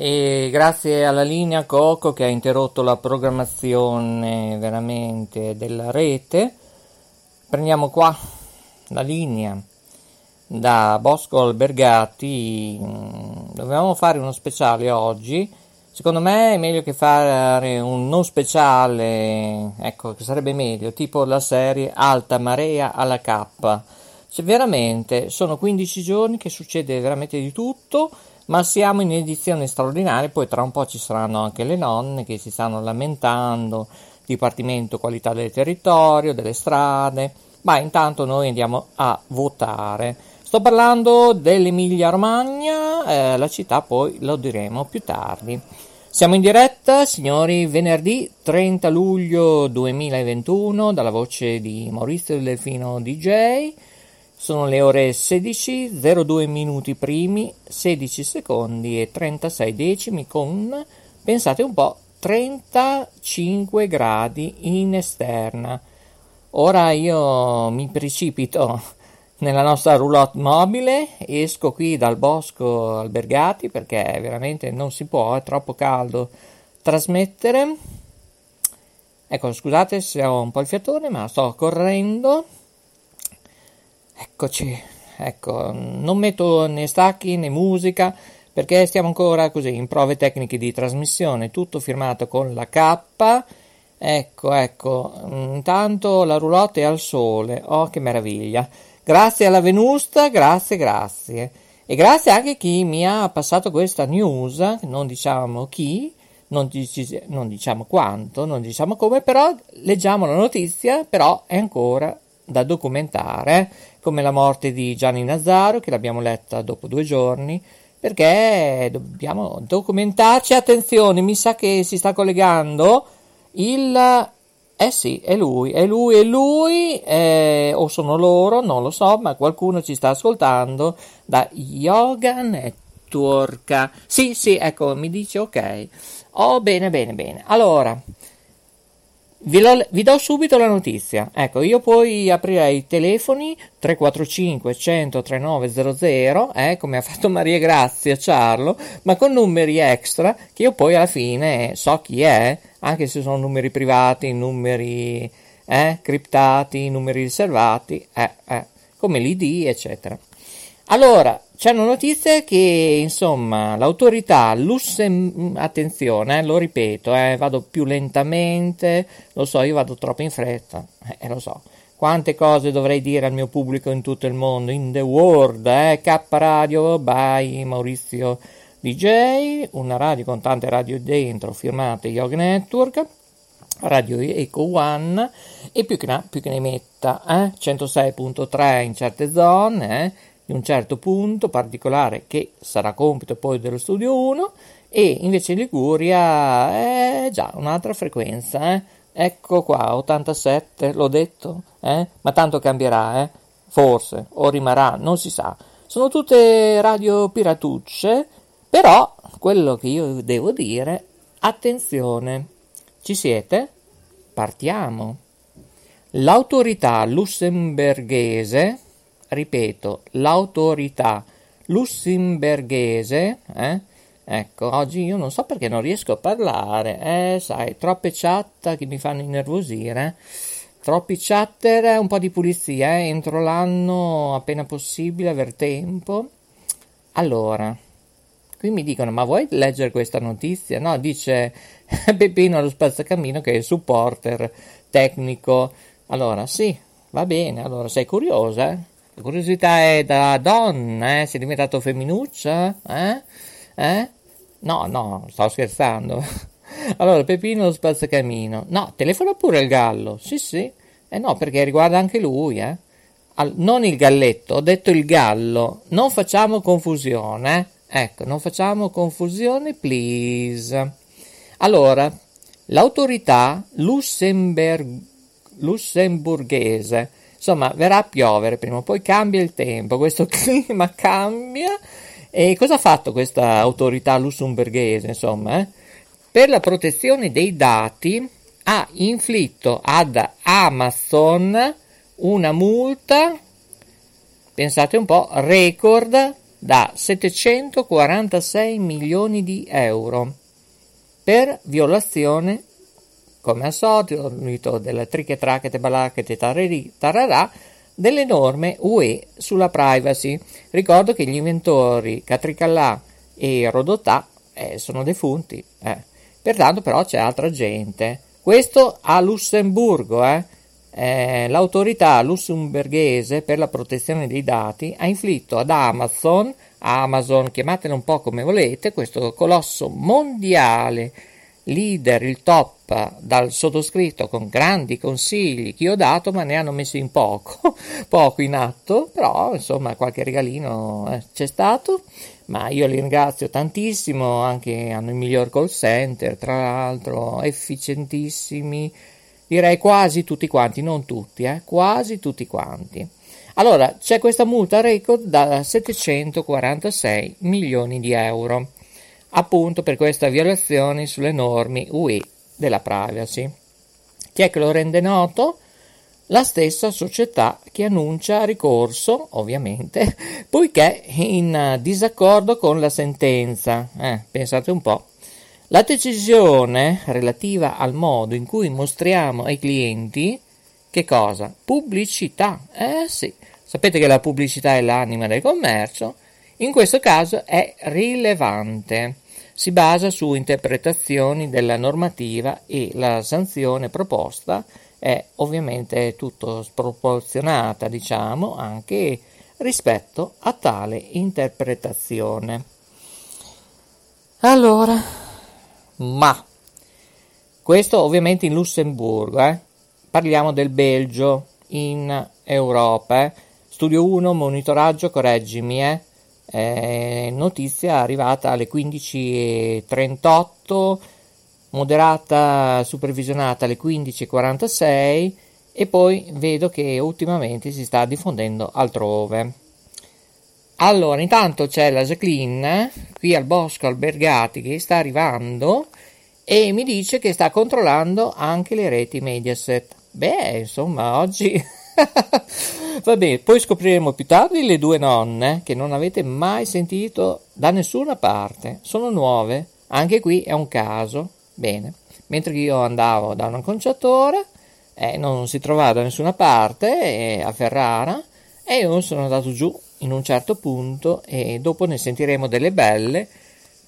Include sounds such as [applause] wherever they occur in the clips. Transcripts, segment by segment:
E grazie alla linea Coco che ha interrotto la programmazione veramente della rete, prendiamo qua la linea da Bosco Albergati. Dovevamo fare uno speciale oggi. Secondo me è meglio che fare un non speciale, ecco, che sarebbe meglio, tipo la serie Alta Marea alla K. Cioè, veramente sono 15 giorni che succede veramente di tutto ma siamo in edizione straordinaria, poi tra un po' ci saranno anche le nonne che si stanno lamentando, Dipartimento Qualità del Territorio, delle strade, ma intanto noi andiamo a votare. Sto parlando dell'Emilia Romagna, eh, la città poi lo diremo più tardi. Siamo in diretta, signori, venerdì 30 luglio 2021, dalla voce di Maurizio Delfino DJ. Sono le ore 16, 02 minuti primi, 16 secondi e 36 decimi con, pensate un po', 35 gradi in esterna. Ora io mi precipito [laughs] nella nostra roulotte mobile, esco qui dal bosco albergati perché veramente non si può, è troppo caldo trasmettere. Ecco, scusate se ho un po' il fiatone, ma sto correndo Eccoci, ecco, non metto né stacchi né musica perché stiamo ancora così in prove tecniche di trasmissione, tutto firmato con la K. Ecco, ecco, intanto la roulotte è al sole, oh che meraviglia. Grazie alla Venusta, grazie, grazie. E grazie anche a chi mi ha passato questa news, non diciamo chi, non, dici, non diciamo quanto, non diciamo come, però leggiamo la notizia, però è ancora da documentare, come la morte di Gianni Nazzaro, che l'abbiamo letta dopo due giorni, perché dobbiamo documentarci. Attenzione, mi sa che si sta collegando il... Eh sì, è lui, è lui, è lui, eh, o sono loro, non lo so, ma qualcuno ci sta ascoltando da Yoga Network. Sì, sì, ecco, mi dice ok. Oh, bene, bene, bene. Allora, vi, lo, vi, do subito la notizia. Ecco, io poi aprirei i telefoni 345 100 3900, eh, come ha fatto Maria Grazia Ciarlo, ma con numeri extra che io poi alla fine so chi è, anche se sono numeri privati, numeri eh, criptati, numeri riservati, eh, eh, come l'ID, eccetera. Allora, c'hanno notizie che, insomma, l'autorità Lussem... attenzione, eh, lo ripeto, eh, vado più lentamente, lo so, io vado troppo in fretta, eh, lo so. Quante cose dovrei dire al mio pubblico in tutto il mondo, in the world, eh, K Radio by Maurizio DJ, una radio con tante radio dentro, firmate Yoga Network, Radio Eco One e più che, ne, più che ne metta, eh, 106.3 in certe zone, eh, di un certo punto particolare che sarà compito poi dello studio 1 e invece Liguria è già un'altra frequenza, eh? ecco qua 87, l'ho detto, eh? ma tanto cambierà, eh? forse, o rimarrà, non si sa. Sono tutte radio piratucce, però quello che io devo dire, attenzione, ci siete? Partiamo. L'autorità lussemburghese ripeto, l'autorità lussemburghese, eh? Ecco, oggi io non so perché non riesco a parlare, eh, sai, troppe chat che mi fanno innervosire, troppi chatter, un po' di pulizia, eh, entro l'anno appena possibile, aver tempo. Allora, qui mi dicono, ma vuoi leggere questa notizia? No, dice [laughs] Peppino allo spazzacamino che è il supporter tecnico. Allora, sì, va bene, allora sei curiosa, eh? La curiosità è da donna, eh? Sei diventato femminuccia? Eh? Eh? No, no, sto scherzando. [laughs] allora, Pepino lo spazzacamino. No, telefona pure il gallo. Sì, sì. Eh no, perché riguarda anche lui, eh? al, non il galletto, ho detto il gallo, non facciamo confusione, eh? ecco, non facciamo confusione, please. Allora, l'autorità lussemburg- lussemburghese, insomma, verrà a piovere prima o poi cambia il tempo, questo [laughs] clima cambia. E cosa ha fatto questa autorità lussemburghese, insomma? Eh? Per la protezione dei dati ha inflitto ad Amazon una multa, pensate un po', record da 746 milioni di euro per violazione, come al solito, della triche tracchete balacchete tararà, delle norme UE sulla privacy. Ricordo che gli inventori Catricallà e Rodotà eh, sono defunti, eh. pertanto però c'è altra gente questo a Lussemburgo, eh? Eh, l'autorità lussemburghese per la protezione dei dati ha inflitto ad Amazon, Amazon chiamatelo un po' come volete, questo colosso mondiale, leader, il top dal sottoscritto con grandi consigli che ho dato, ma ne hanno messo in poco, [laughs] poco in atto, però insomma qualche regalino eh, c'è stato ma io li ringrazio tantissimo, anche hanno il miglior call center, tra l'altro efficientissimi, direi quasi tutti quanti, non tutti, eh, quasi tutti quanti. Allora, c'è questa multa record da 746 milioni di euro, appunto per questa violazione sulle norme UE della privacy. Chi è che lo rende noto? la stessa società che annuncia ricorso, ovviamente, [laughs] poiché in disaccordo con la sentenza. Eh, pensate un po'. La decisione relativa al modo in cui mostriamo ai clienti che cosa? Pubblicità. Eh sì, sapete che la pubblicità è l'anima del commercio. In questo caso è rilevante. Si basa su interpretazioni della normativa e la sanzione proposta è ovviamente tutto sproporzionata, diciamo, anche rispetto a tale interpretazione. Allora, ma questo ovviamente in Lussemburgo, eh? parliamo del Belgio in Europa. Eh? Studio 1, monitoraggio, correggimi, eh? Eh, notizia arrivata alle 15.38 moderata supervisionata alle 15.46 e poi vedo che ultimamente si sta diffondendo altrove. Allora, intanto c'è la Jacqueline qui al bosco albergati che sta arrivando e mi dice che sta controllando anche le reti Mediaset. Beh, insomma, oggi [laughs] va bene, poi scopriremo più tardi le due nonne che non avete mai sentito da nessuna parte. Sono nuove, anche qui è un caso. Bene, mentre io andavo da un acconciatore, eh, non si trovava da nessuna parte eh, a Ferrara e io sono andato giù in un certo punto e dopo ne sentiremo delle belle,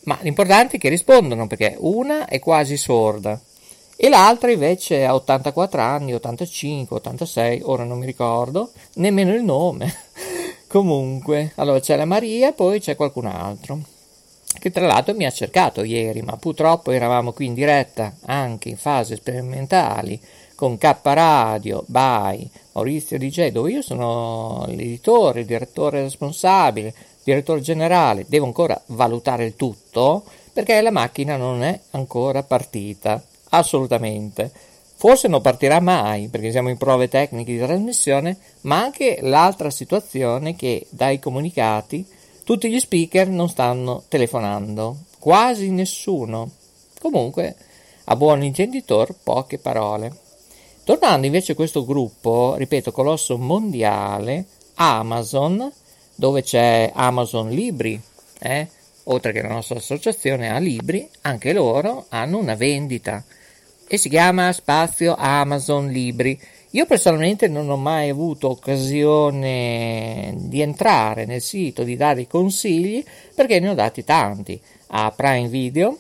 ma l'importante è che rispondono perché una è quasi sorda e l'altra invece ha 84 anni, 85, 86, ora non mi ricordo nemmeno il nome. [laughs] Comunque, allora c'è la Maria e poi c'è qualcun altro che tra l'altro mi ha cercato ieri, ma purtroppo eravamo qui in diretta anche in fase sperimentali con K Radio, by Maurizio DJ, dove io sono l'editore, il direttore responsabile, direttore generale, devo ancora valutare il tutto perché la macchina non è ancora partita, assolutamente. Forse non partirà mai perché siamo in prove tecniche di trasmissione, ma anche l'altra situazione che dai comunicati tutti gli speaker non stanno telefonando, quasi nessuno. Comunque, a buon intenditor, poche parole. Tornando invece a questo gruppo, ripeto, colosso mondiale, Amazon, dove c'è Amazon Libri, eh? oltre che la nostra associazione a Libri, anche loro hanno una vendita e si chiama Spazio Amazon Libri. Io personalmente non ho mai avuto occasione di entrare nel sito, di dare consigli, perché ne ho dati tanti. A Prime Video,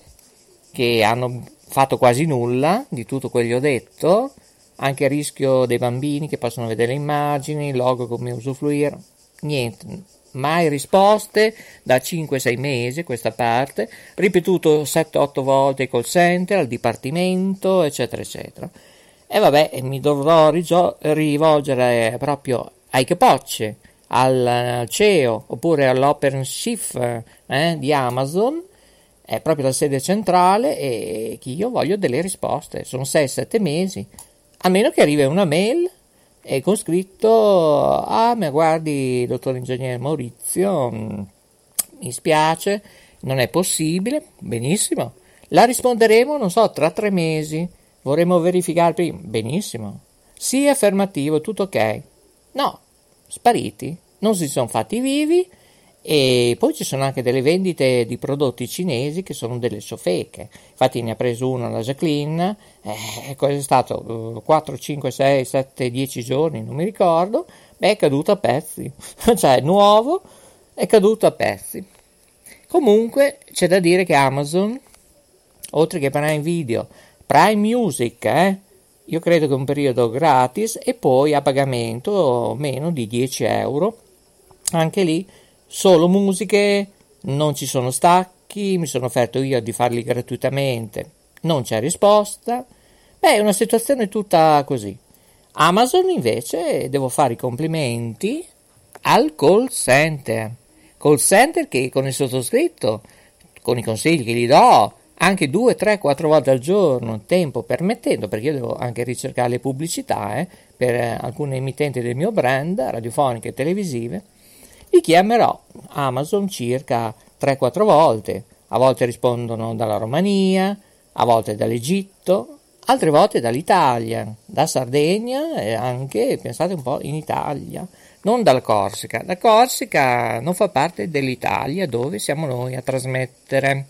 che hanno fatto quasi nulla di tutto quello che ho detto, anche a rischio dei bambini che possono vedere le immagini, il logo come usufruire, niente, mai risposte da 5-6 mesi questa parte, ripetuto 7-8 volte col center, al dipartimento, eccetera, eccetera. E vabbè, mi dovrò rigio- rivolgere proprio ai capocce, al CEO oppure all'OpenShift eh, di Amazon, è proprio la sede centrale e che io voglio delle risposte. Sono 6-7 mesi, a meno che arrivi una mail e con scritto ah ma guardi dottor ingegnere Maurizio mm, mi spiace non è possibile. Benissimo. La risponderemo non so tra tre mesi. Vorremmo verificare prima. Benissimo. Sì affermativo tutto ok. No spariti. Non si sono fatti vivi e poi ci sono anche delle vendite di prodotti cinesi che sono delle sofeche. Infatti ne ha preso uno la Jacqueline, eh, cosa è stato? 4, 5, 6, 7, 10 giorni, non mi ricordo. Beh, è caduto a pezzi. [laughs] cioè, nuovo, è caduto a pezzi. Comunque, c'è da dire che Amazon, oltre che Prime Video, Prime Music, eh, io credo che è un periodo gratis e poi a pagamento meno di 10 euro. Anche lì solo musiche, non ci sono stacchi, mi sono offerto io di farli gratuitamente, non c'è risposta. Beh, è una situazione tutta così. Amazon invece devo fare i complimenti al call center. Call center che con il sottoscritto, con i consigli che gli do, anche due, tre, quattro volte al giorno, tempo permettendo, perché io devo anche ricercare le pubblicità eh, per alcune emittenti del mio brand, radiofoniche e televisive, li chiamerò Amazon circa 3-4 volte. A volte rispondono dalla Romania, a volte dall'Egitto, altre volte dall'Italia, da Sardegna e anche, pensate un po', in Italia, non dalla Corsica. La Corsica non fa parte dell'Italia dove siamo noi a trasmettere.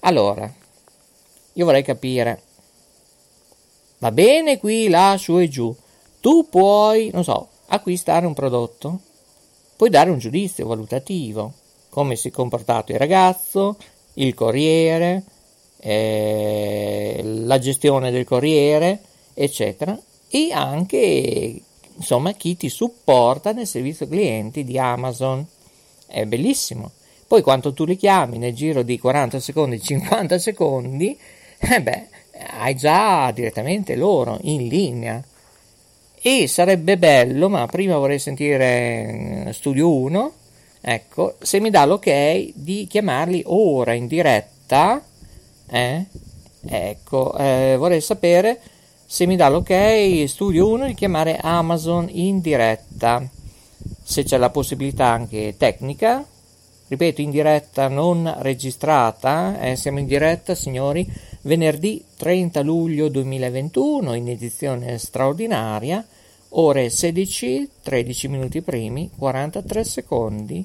Allora, io vorrei capire, va bene qui, là, su e giù, tu puoi, non so, acquistare un prodotto, puoi dare un giudizio valutativo, come si è comportato il ragazzo, il corriere, eh, la gestione del corriere, eccetera, e anche insomma chi ti supporta nel servizio clienti di Amazon. È bellissimo. Poi quando tu li chiami nel giro di 40 secondi, 50 secondi, eh beh, hai già direttamente loro in linea e sarebbe bello, ma prima vorrei sentire eh, Studio 1, ecco, se mi dà l'ok di chiamarli ora in diretta, eh? ecco, eh, vorrei sapere se mi dà l'ok Studio 1 di chiamare Amazon in diretta, se c'è la possibilità anche tecnica, ripeto in diretta non registrata, eh, siamo in diretta signori, venerdì 30 luglio 2021 in edizione straordinaria ore 16, 13 minuti primi, 43 secondi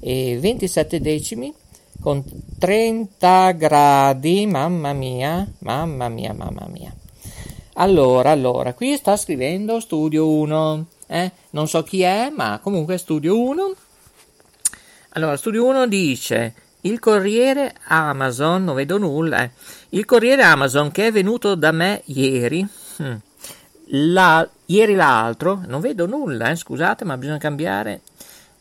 e 27 decimi con 30 gradi, mamma mia, mamma mia, mamma mia. Allora, allora, qui sta scrivendo Studio 1, eh? non so chi è, ma comunque Studio 1. Allora, Studio 1 dice il corriere Amazon, non vedo nulla, eh. il corriere Amazon che è venuto da me ieri. Hm la, ieri l'altro, non vedo nulla, eh, scusate, ma bisogna cambiare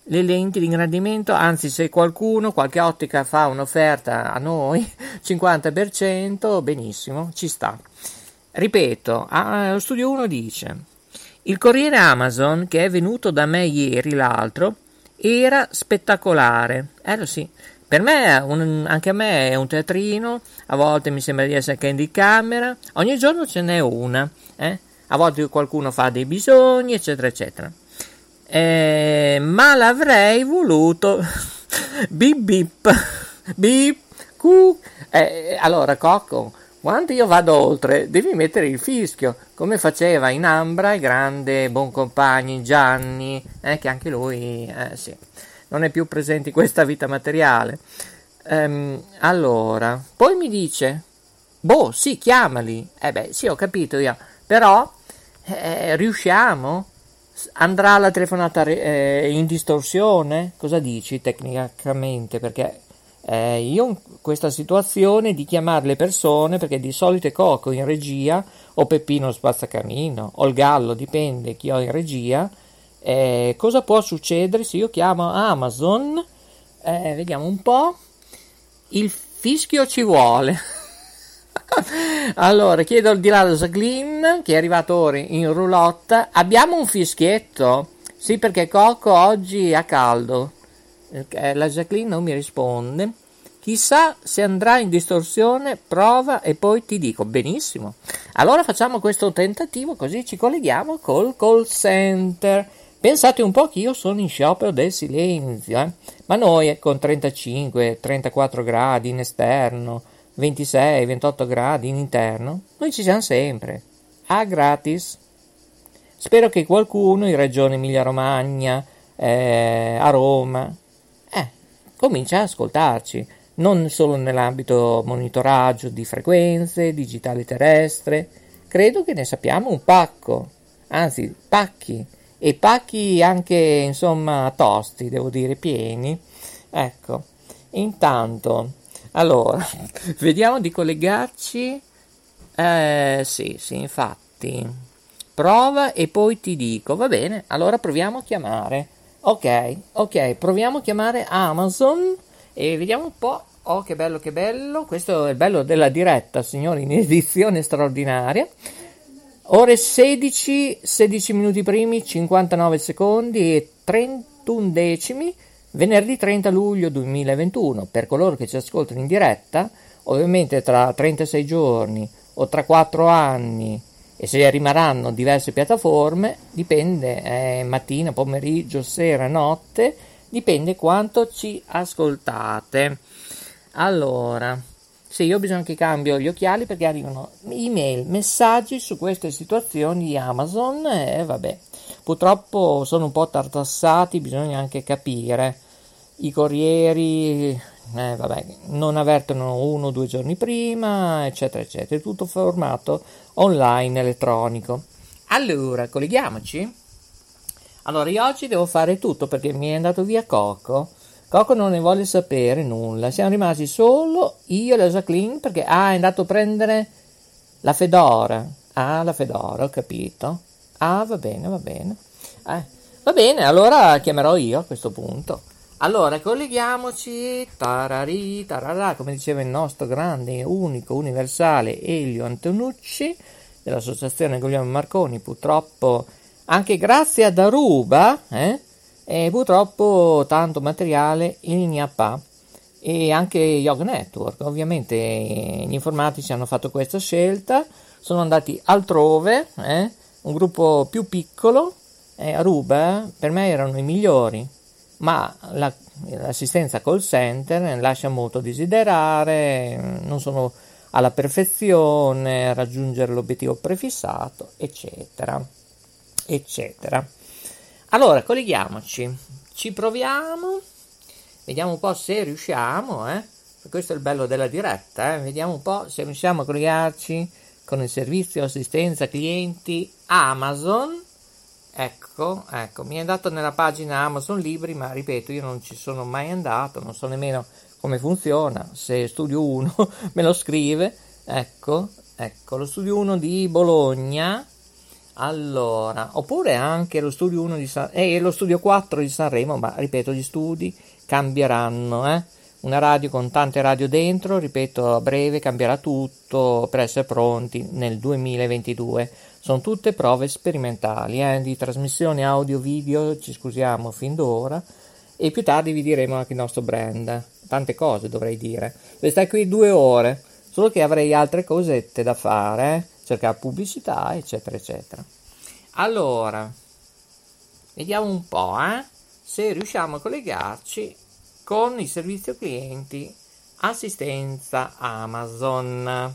le lenti di ingrandimento, anzi se qualcuno, qualche ottica fa un'offerta a noi, [laughs] 50%, benissimo, ci sta. Ripeto, lo studio 1 dice, il corriere Amazon che è venuto da me ieri l'altro era spettacolare, eh sì, per me, un, anche a me è un teatrino, a volte mi sembra di essere candy camera, ogni giorno ce n'è una, eh? A volte qualcuno fa dei bisogni, eccetera, eccetera. Eh, ma l'avrei voluto. [laughs] bip bip, [laughs] bip, cu. Eh, allora, Cocco, quando io vado oltre, devi mettere il fischio, come faceva in Ambra il grande buon compagno Gianni, eh, che anche lui, eh, sì, non è più presente in questa vita materiale. Ehm, allora, poi mi dice, boh, sì, chiamali. Eh beh, sì, ho capito io, però eh, riusciamo? Andrà la telefonata eh, in distorsione? Cosa dici tecnicamente? Perché eh, io in questa situazione di chiamare le persone, perché di solito è Coco in regia, o Peppino spazzacamino, o il Gallo, dipende chi ho in regia, eh, cosa può succedere se io chiamo Amazon? Eh, vediamo un po'. Il fischio ci vuole. [laughs] [laughs] allora, chiedo al di là Zaglin, che è arrivato ora in roulotte. Abbiamo un fischietto? Sì, perché Coco oggi ha caldo. Eh, la Jacqueline non mi risponde. Chissà se andrà in distorsione, prova e poi ti dico. Benissimo. Allora facciamo questo tentativo così ci colleghiamo col call center. Pensate un po' che io sono in sciopero del silenzio, eh? ma noi con 35-34 gradi in esterno, 26-28 gradi in interno, noi ci siamo sempre, a gratis. Spero che qualcuno in regione Emilia-Romagna, eh, a Roma, eh, cominci a ascoltarci. Non solo nell'ambito monitoraggio di frequenze, digitale terrestre, credo che ne sappiamo un pacco, anzi pacchi, e pacchi anche insomma tosti, devo dire, pieni. Ecco, intanto, allora, [laughs] vediamo di collegarci. Eh, sì, sì, infatti. Prova e poi ti dico, va bene, allora proviamo a chiamare. Ok, ok, proviamo a chiamare Amazon e vediamo un po' Oh, che bello, che bello. Questo è il bello della diretta, signori, in edizione straordinaria. Ore 16, 16 minuti primi, 59 secondi e 31 decimi, venerdì 30 luglio 2021. Per coloro che ci ascoltano in diretta, ovviamente tra 36 giorni o tra 4 anni e se rimarranno diverse piattaforme, dipende, eh, mattina, pomeriggio, sera, notte, dipende quanto ci ascoltate. Allora, sì, io ho bisogno che cambio gli occhiali perché arrivano email, messaggi su queste situazioni di Amazon e vabbè, purtroppo sono un po' tartassati, bisogna anche capire. I corrieri, eh, vabbè, non avvertono uno o due giorni prima, eccetera, eccetera. È tutto formato online elettronico. Allora, colleghiamoci. Allora, io oggi devo fare tutto perché mi è andato via Coco Coco non ne vuole sapere nulla. Siamo rimasti solo io e la Jacqueline perché ah, è andato a prendere la Fedora. Ah, la Fedora, ho capito. Ah, va bene, va bene. Eh, va bene, allora chiamerò io a questo punto. Allora, colleghiamoci, tarari, tararà, come diceva il nostro grande, unico, universale Elio Antonucci dell'associazione Guglielmo Marconi, purtroppo anche grazie ad Aruba, eh, e purtroppo tanto materiale in IAPA e anche Yoga Network. Ovviamente gli informatici hanno fatto questa scelta, sono andati altrove, eh? Un gruppo più piccolo, eh, Aruba per me erano i migliori, ma la, l'assistenza call center lascia molto desiderare, non sono alla perfezione, raggiungere l'obiettivo prefissato, eccetera, eccetera. Allora, colleghiamoci, ci proviamo, vediamo un po' se riusciamo, eh? questo è il bello della diretta, eh? vediamo un po' se riusciamo a collegarci con il servizio assistenza clienti Amazon. Ecco, ecco, mi è andato nella pagina Amazon Libri, ma ripeto, io non ci sono mai andato, non so nemmeno come funziona, se Studio 1 [laughs] me lo scrive, ecco, ecco, lo Studio 1 di Bologna, allora, oppure anche lo studio 1 di San e eh, lo studio 4 di Sanremo, ma ripeto, gli studi cambieranno, eh? Una radio con tante radio dentro, ripeto, a breve cambierà tutto per essere pronti nel 2022. Sono tutte prove sperimentali eh, di trasmissione audio-video, ci scusiamo fin d'ora, e più tardi vi diremo anche il nostro brand. Tante cose dovrei dire. Per stare qui due ore, solo che avrei altre cosette da fare. Eh? cercare pubblicità, eccetera, eccetera. Allora, vediamo un po' eh, se riusciamo a collegarci con il servizio clienti assistenza Amazon.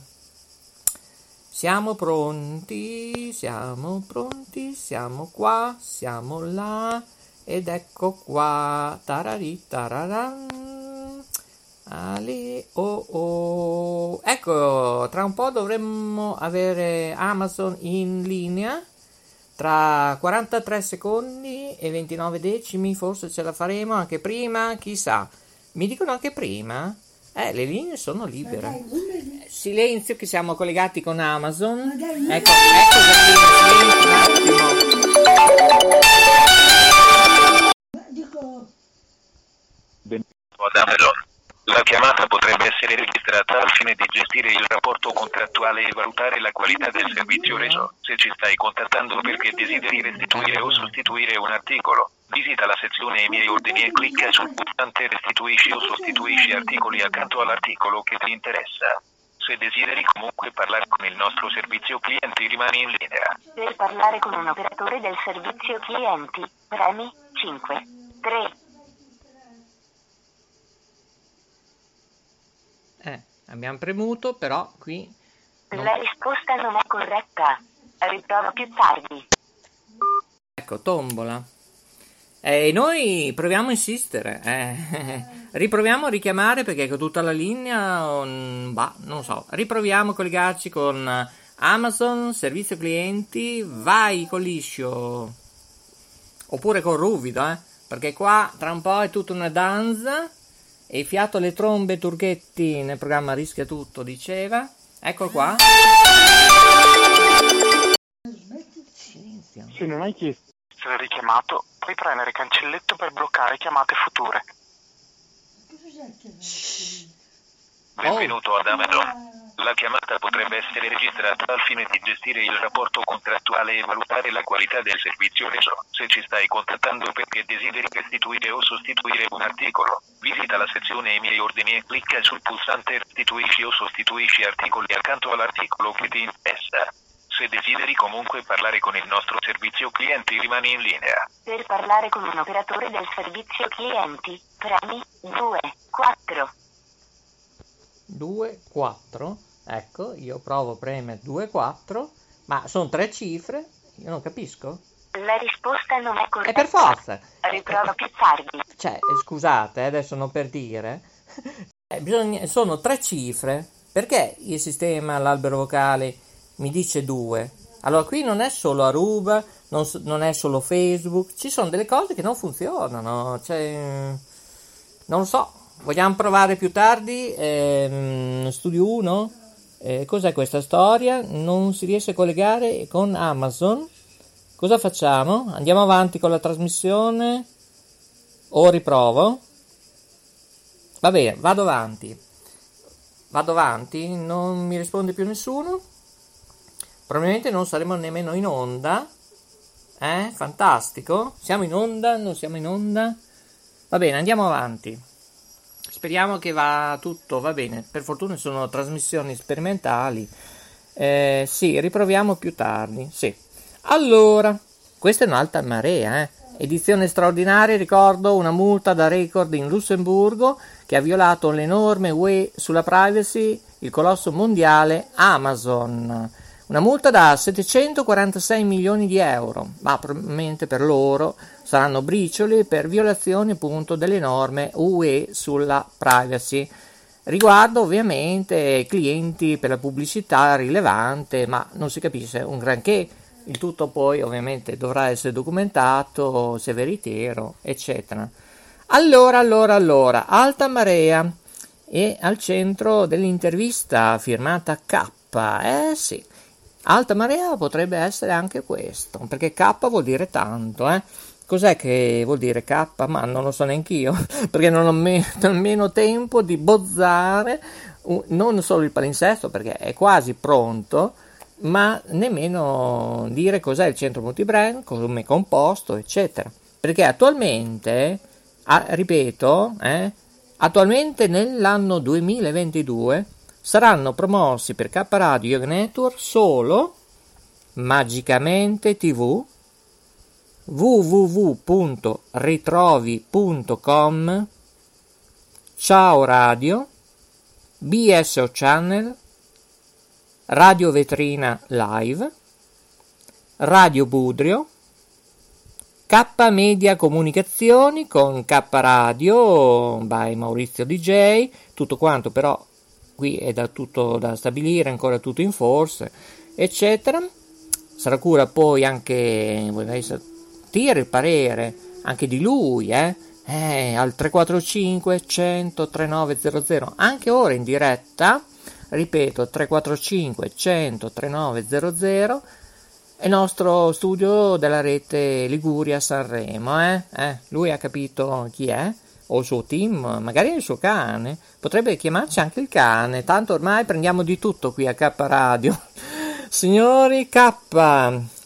Siamo pronti, siamo pronti, siamo qua, siamo là ed ecco qua. Tarari, tararan. Ali, oh, oh. Ecco, tra un po' dovremmo avere Amazon in linea. Tra 43 secondi e 29 decimi, forse ce la faremo anche prima, chissà. Mi dicono anche prima? Eh, le linee sono libere. Silenzio che siamo collegati con Amazon. Ecco, ecco silenzio un attimo. Benvenuto ad Amazon. La chiamata potrebbe essere registrata al fine di gestire il rapporto contrattuale e valutare la qualità del servizio reso. Se ci stai contattando perché desideri restituire o sostituire un articolo, visita la sezione I miei ordini e clicca sul pulsante Restituisci o sostituisci articoli accanto all'articolo che ti interessa. Se desideri comunque parlare con il nostro servizio clienti rimani in linea. Per parlare con un operatore del servizio clienti, premi 5, 3, Eh, abbiamo premuto, però qui... non- La risposta non è corretta. Riprova più tardi. Ecco, tombola. E noi proviamo a insistere. eh. [laughs] Riproviamo a richiamare perché con tutta la linea, mm, bah, non so. Riproviamo a collegarci con Amazon, servizio clienti, vai con liscio. Oppure con ruvido, eh. Perché qua tra un po' è tutta una danza. E fiato alle trombe Turchetti nel programma Rischia Tutto diceva. Ecco qua. Se non hai chiesto essere richiamato, puoi premere cancelletto per bloccare chiamate future. Benvenuto ad Amazon. La chiamata potrebbe essere registrata al fine di gestire il rapporto contrattuale e valutare la qualità del servizio reso. Se ci stai contattando perché desideri restituire o sostituire un articolo, visita la sezione I miei ordini e clicca sul pulsante Restituisci o sostituisci articoli accanto all'articolo che ti interessa. Se desideri comunque parlare con il nostro servizio clienti rimani in linea. Per parlare con un operatore del servizio clienti, premi 2, 4. 2, 4. Ecco, io provo a premere 2, 4. Ma sono tre cifre? Io non capisco. La risposta non è corretta. E per forza. Riprova più tardi. Cioè, scusate, eh, adesso non per dire. Eh, bisogna- sono tre cifre. Perché il sistema, l'albero vocale, mi dice 2? Allora, qui non è solo Aruba, non, non è solo Facebook, ci sono delle cose che non funzionano. Cioè, non lo so. Vogliamo provare più tardi? Ehm, studio 1? Eh, cos'è questa storia? Non si riesce a collegare con Amazon. Cosa facciamo? Andiamo avanti con la trasmissione o riprovo? Va bene, vado avanti. Vado avanti, non mi risponde più nessuno. Probabilmente non saremo nemmeno in onda. Eh? Fantastico. Siamo in onda? Non siamo in onda? Va bene, andiamo avanti. Speriamo che va tutto, va bene. Per fortuna sono trasmissioni sperimentali. Eh, sì, riproviamo più tardi. Sì. Allora, questa è un'alta marea, eh. Edizione straordinaria, ricordo, una multa da record in Lussemburgo che ha violato le norme UE sulla privacy, il colosso mondiale Amazon. Una multa da 746 milioni di euro, ma probabilmente per loro saranno bricioli per violazione appunto delle norme UE sulla privacy. Riguardo ovviamente clienti per la pubblicità rilevante, ma non si capisce un granché. Il tutto poi ovviamente dovrà essere documentato, se veritiero, eccetera. Allora, allora, allora, alta marea e al centro dell'intervista firmata K. Eh sì, alta marea potrebbe essere anche questo, perché K vuol dire tanto, eh. Cos'è che vuol dire K? Ma non lo so neanche io, [laughs] perché non ho me- nemmeno tempo di bozzare un- non solo il palinsesto, perché è quasi pronto, ma nemmeno dire cos'è il centro multibrand, come è composto, eccetera. Perché attualmente, ah, ripeto, eh, attualmente nell'anno 2022 saranno promossi per K Radio Yoga Network solo Magicamente TV www.ritrovi.com Ciao Radio BSO Channel Radio Vetrina Live Radio Budrio K Media Comunicazioni con K Radio by Maurizio DJ tutto quanto però qui è da tutto da stabilire ancora tutto in force eccetera sarà cura poi anche vorrei il parere anche di lui eh? Eh, al 345 100 3900 anche ora in diretta ripeto 345 100 3900 è nostro studio della rete Liguria Sanremo eh? Eh, lui ha capito chi è o il suo team, magari il suo cane, potrebbe chiamarci anche il cane, tanto ormai prendiamo di tutto qui a K Radio. [laughs] Signori K,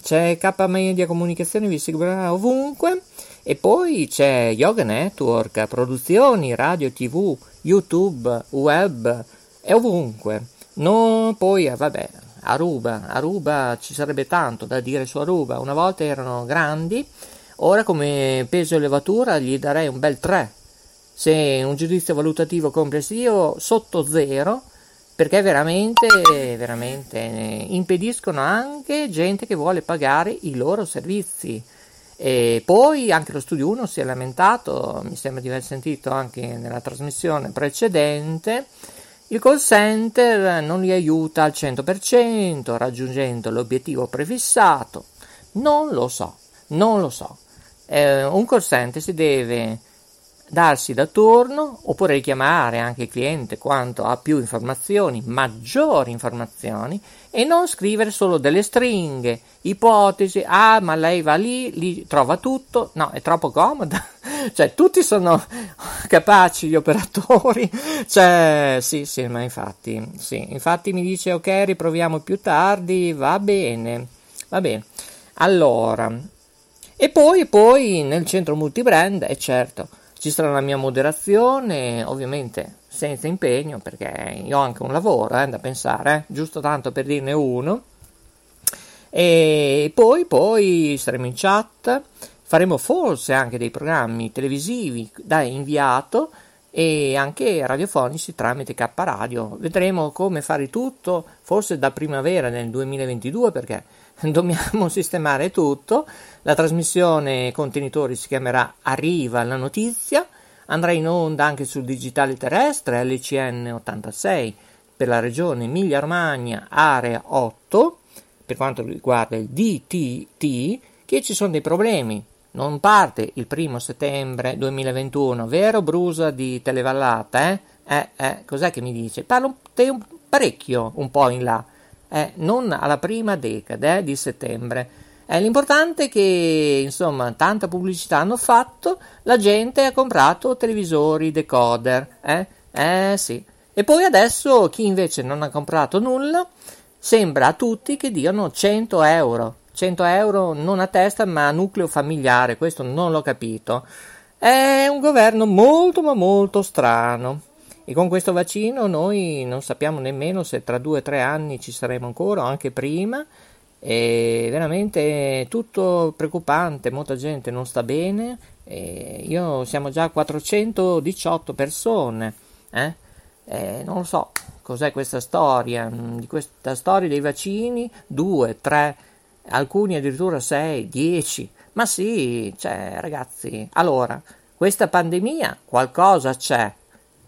c'è K Media Comunicazione, vi seguirà ovunque. E poi c'è Yoga Network, produzioni, radio, tv, YouTube, web e ovunque. No, poi, eh, vabbè, Aruba, Aruba ci sarebbe tanto da dire su Aruba. Una volta erano grandi, ora come peso e levatura gli darei un bel 3. Se un giudizio valutativo complessivo sotto 0, perché veramente, veramente impediscono anche gente che vuole pagare i loro servizi. E poi anche lo Studio 1 si è lamentato, mi sembra di aver sentito anche nella trasmissione precedente, il call center non li aiuta al 100% raggiungendo l'obiettivo prefissato. Non lo so, non lo so. Eh, un call center si deve darsi da turno oppure richiamare anche il cliente quanto ha più informazioni, maggiori informazioni e non scrivere solo delle stringhe, ipotesi, ah ma lei va lì, lì trova tutto, no è troppo comoda, [laughs] cioè tutti sono [laughs] capaci gli operatori, [laughs] cioè sì sì ma infatti, sì, infatti mi dice ok riproviamo più tardi, va bene, va bene, allora, e poi, poi nel centro multibrand, è certo, ci sarà la mia moderazione, ovviamente senza impegno, perché io ho anche un lavoro eh, da pensare, eh, giusto tanto per dirne uno. E poi, poi saremo in chat, faremo forse anche dei programmi televisivi da inviato e anche radiofonici tramite K Radio. Vedremo come fare tutto, forse da primavera del 2022 perché [laughs] dobbiamo sistemare tutto. La trasmissione contenitori si chiamerà Arriva la notizia, andrà in onda anche sul digitale terrestre LCN 86 per la regione Emilia-Romagna, area 8, per quanto riguarda il DTT, che ci sono dei problemi. Non parte il primo settembre 2021, vero Brusa di Televallata? Eh? Eh, eh, cos'è che mi dice? Parlo parecchio un po' in là eh, non alla prima decade eh, di settembre. Eh, l'importante è che, insomma, tanta pubblicità hanno fatto, la gente ha comprato televisori, decoder, eh? Eh sì. E poi adesso chi invece non ha comprato nulla, sembra a tutti che diano 100 euro. 100 euro non a testa ma a nucleo familiare, questo non l'ho capito. È un governo molto ma molto strano. E con questo vaccino noi non sappiamo nemmeno se tra due o tre anni ci saremo ancora o anche prima. È veramente tutto preoccupante, molta gente non sta bene. Io siamo già 418 persone. Eh? Eh, non lo so cos'è questa storia, di questa storia dei vaccini, due, tre, alcuni addirittura sei, dieci. Ma sì, cioè, ragazzi, allora, questa pandemia qualcosa c'è,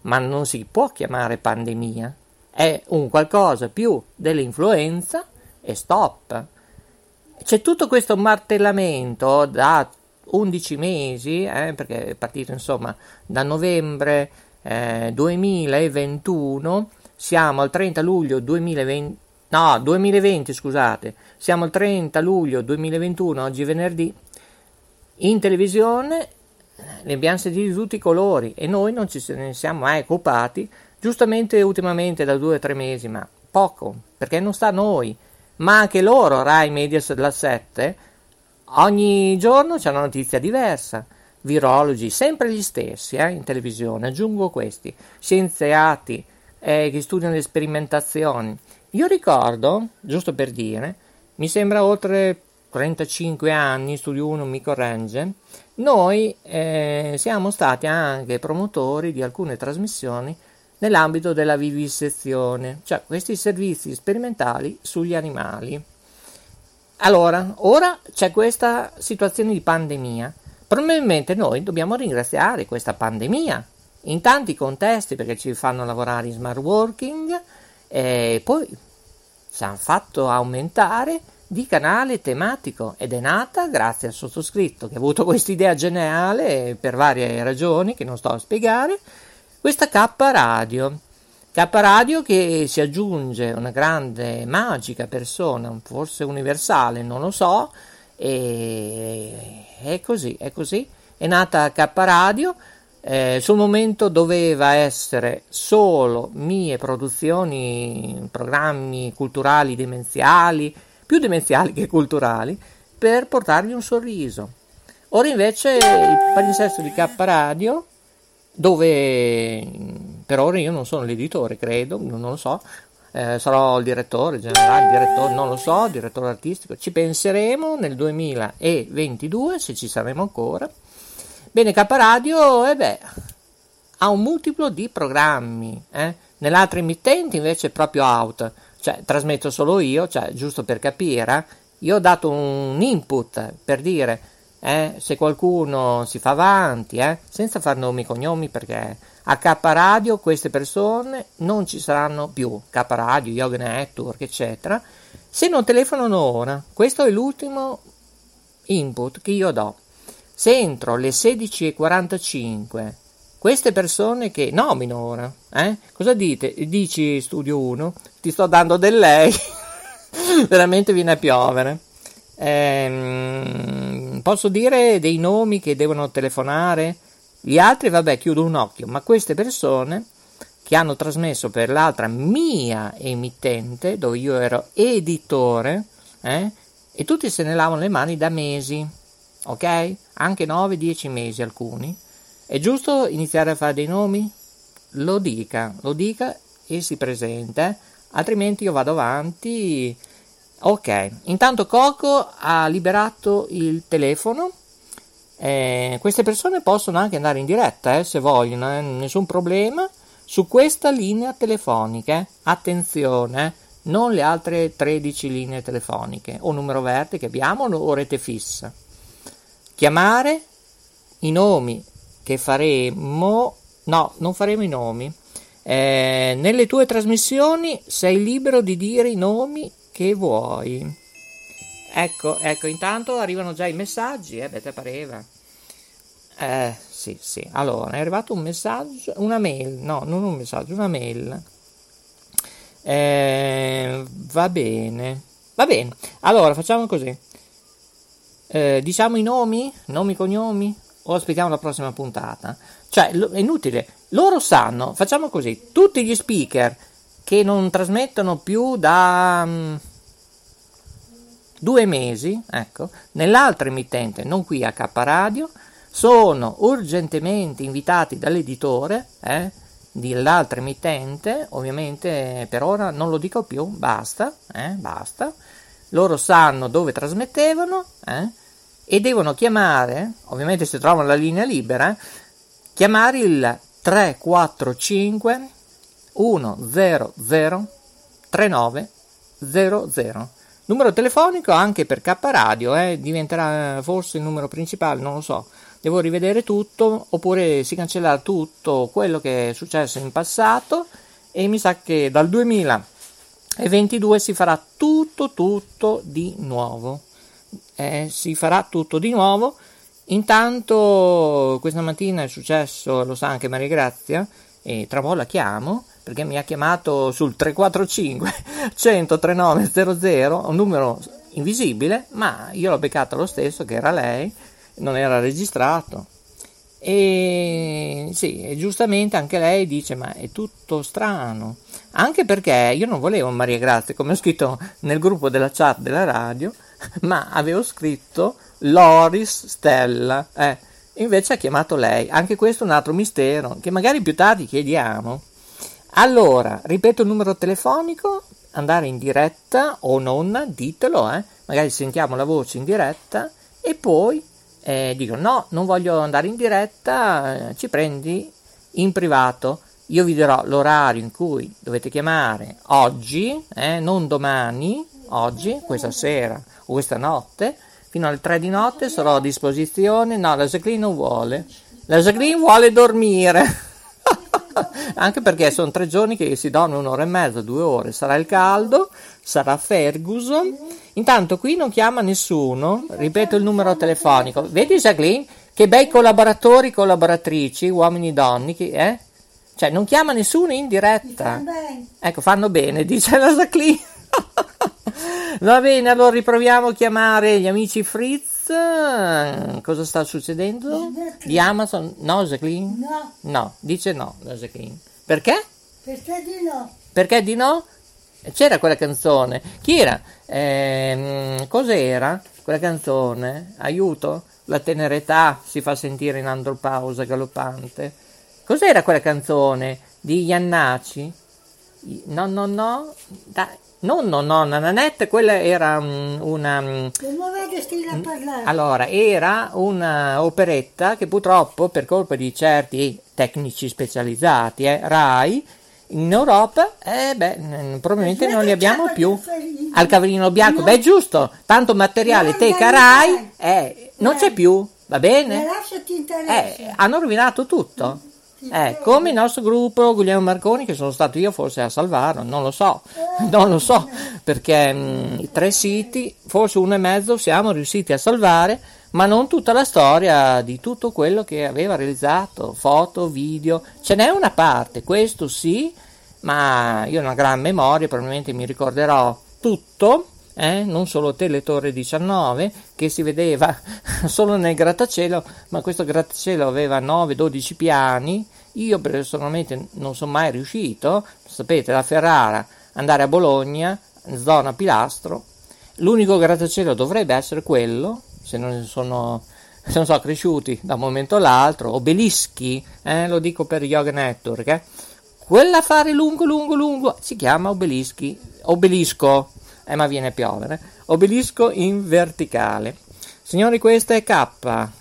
ma non si può chiamare pandemia, è un qualcosa più dell'influenza e stop. C'è tutto questo martellamento da 11 mesi, eh, perché è partito insomma da novembre eh, 2021, siamo al 30 luglio 2020, no 2020 scusate, siamo al 30 luglio 2021, oggi venerdì, in televisione ne abbiamo sentiti di tutti i colori e noi non ci ne siamo mai occupati, giustamente ultimamente da due o tre mesi, ma poco, perché non sta a noi, ma anche loro, Rai Media la 7, ogni giorno c'è una notizia diversa. Virologi, sempre gli stessi eh, in televisione, aggiungo questi, scienziati eh, che studiano le sperimentazioni. Io ricordo, giusto per dire, mi sembra oltre 35 anni, Studio 1 mi corregge, noi eh, siamo stati anche promotori di alcune trasmissioni nell'ambito della vivisezione, cioè questi servizi sperimentali sugli animali. Allora, ora c'è questa situazione di pandemia. Probabilmente noi dobbiamo ringraziare questa pandemia in tanti contesti perché ci fanno lavorare in smart working e poi ci hanno fatto aumentare di canale tematico ed è nata grazie al sottoscritto che ha avuto questa idea geniale per varie ragioni che non sto a spiegare, questa K Radio. K Radio che si aggiunge una grande, magica persona, forse universale, non lo so, e è così, è così. È nata K Radio Eh, sul momento doveva essere solo mie produzioni, programmi culturali demenziali, più demenziali che culturali, per portarvi un sorriso. Ora invece il palinsesto di K Radio, dove per ora io non sono l'editore, credo, non lo so, eh, sarò il direttore generale, direttore, non lo so, direttore artistico, ci penseremo nel 2022 se ci saremo ancora. Bene, K Radio, eh beh, ha un multiplo di programmi, eh? nell'altra emittente invece è proprio out, cioè trasmetto solo io, cioè giusto per capire, io ho dato un input per dire eh, se qualcuno si fa avanti, eh, senza far nomi e cognomi perché a K Radio queste persone non ci saranno più, K Radio, Yoga Network, eccetera, se non telefonano ora. Questo è l'ultimo input che io do. Se entro le 16.45 queste persone che nomino ora, eh? cosa dite? Dici Studio 1, ti sto dando del lei, [laughs] veramente viene a piovere. Ehm, posso dire dei nomi che devono telefonare? Gli altri, vabbè, chiudo un occhio, ma queste persone che hanno trasmesso per l'altra mia emittente, dove io ero editore, eh, e tutti se ne lavano le mani da mesi, ok? Anche 9-10 mesi alcuni. È giusto iniziare a fare dei nomi? Lo dica, lo dica e si presenta, eh? altrimenti io vado avanti. Ok, intanto Coco ha liberato il telefono eh, queste persone possono anche andare in diretta eh, se vogliono, eh, nessun problema, su questa linea telefonica. Eh. Attenzione, non le altre 13 linee telefoniche o numero verde che abbiamo o rete fissa. Chiamare i nomi che faremo, no, non faremo i nomi. Eh, nelle tue trasmissioni sei libero di dire i nomi che vuoi. Ecco, ecco, intanto arrivano già i messaggi, eh, beh, te pareva. Eh, sì, sì. Allora, è arrivato un messaggio, una mail, no, non un messaggio, una mail. Eh, va bene, va bene. Allora, facciamo così. Eh, diciamo i nomi, nomi, cognomi, o aspettiamo la prossima puntata? Cioè, è inutile. Loro sanno, facciamo così, tutti gli speaker che non trasmettono più da... Um, due mesi, ecco, nell'altra emittente, non qui a K Radio, sono urgentemente invitati dall'editore eh, dell'altra emittente, ovviamente per ora non lo dico più, basta, eh, basta. Loro sanno dove trasmettevano eh, e devono chiamare, ovviamente se trovano la linea libera, chiamare il 345 100 3900 Numero telefonico anche per K Radio, eh, diventerà forse il numero principale, non lo so. Devo rivedere tutto oppure si cancellerà tutto quello che è successo in passato e mi sa che dal 2022 si farà tutto tutto di nuovo. Eh, si farà tutto di nuovo. Intanto questa mattina è successo, lo sa anche Maria Grazia, e tra poco la chiamo perché mi ha chiamato sul 345 139 00, un numero invisibile, ma io l'ho beccato lo stesso che era lei, non era registrato. E sì, e giustamente anche lei dice: Ma è tutto strano. Anche perché io non volevo Maria Grazia, come ho scritto nel gruppo della chat della radio, ma avevo scritto Loris Stella. Eh, invece ha chiamato lei. Anche questo è un altro mistero che magari più tardi chiediamo. Allora, ripeto il numero telefonico, andare in diretta o non, ditelo, eh? magari sentiamo la voce in diretta e poi eh, dico no, non voglio andare in diretta, eh, ci prendi in privato. Io vi dirò l'orario in cui dovete chiamare oggi, eh, non domani, oggi, questa sera o questa notte, fino alle 3 di notte sarò a disposizione. No, la Jacqueline non vuole. La Jacqueline vuole dormire. [laughs] Anche perché sono tre giorni che si dorme un'ora e mezza, due ore. Sarà il caldo, sarà Ferguson. Intanto qui non chiama nessuno. Ripeto il numero telefonico. Vedi Jacqueline? Che bei collaboratori, collaboratrici, uomini e donne. Che, eh? Cioè, non chiama nessuno in diretta. Ecco, fanno bene, dice la Jacqueline. [laughs] Va bene, allora riproviamo a chiamare gli amici Fritz eh, cosa sta succedendo? Di Amazon? No, Jacqueline? No, No, dice no, la Jacqueline. Perché? perché di no? Perché di no? C'era quella canzone. Chi era? Ehm, cos'era quella canzone? Aiuto? La tenera età si fa sentire in andropausa galoppante. Cos'era quella canzone di Iannaci? No, no, no. Dai. No, no, no, Nananette, quella era mm, una... parlare? allora, era una operetta che purtroppo, per colpa di certi tecnici specializzati, eh, RAI, in Europa, eh, beh, probabilmente non li abbiamo più. Al cavallino bianco, beh, giusto, tanto materiale, teca RAI, eh, non c'è Dai. più, va bene? interessa. Eh, hanno rovinato tutto. Eh, come il nostro gruppo Guglielmo Marconi, che sono stato io forse a salvarlo, non lo so, [laughs] non lo so, perché mh, i tre siti, forse uno e mezzo siamo riusciti a salvare, ma non tutta la storia di tutto quello che aveva realizzato, foto, video, ce n'è una parte, questo sì, ma io ho una gran memoria, probabilmente mi ricorderò tutto, eh, non solo Teletorre 19 che si vedeva [laughs] solo nel grattacielo, ma questo grattacielo aveva 9-12 piani. Io personalmente non sono mai riuscito, sapete, da Ferrara andare a Bologna, zona Pilastro. L'unico grattacielo dovrebbe essere quello, se non sono, se non sono cresciuti da un momento all'altro, obelischi, eh, lo dico per Yoga Network, eh. Quell'affare lungo, lungo, lungo si chiama obelischi, obelisco, eh, ma viene a piovere, obelisco in verticale. Signori, questa è K,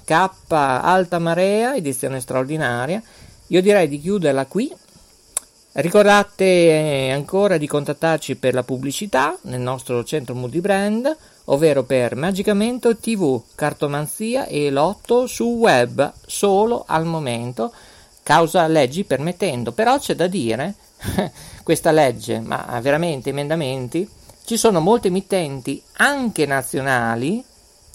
K alta marea, edizione straordinaria. Io direi di chiuderla qui. Ricordate eh, ancora di contattarci per la pubblicità nel nostro centro multibrand, ovvero per Magicamento TV, cartomanzia e lotto su web, solo al momento, causa leggi permettendo. Però c'è da dire, [laughs] questa legge, ma veramente emendamenti, ci sono molte emittenti, anche nazionali,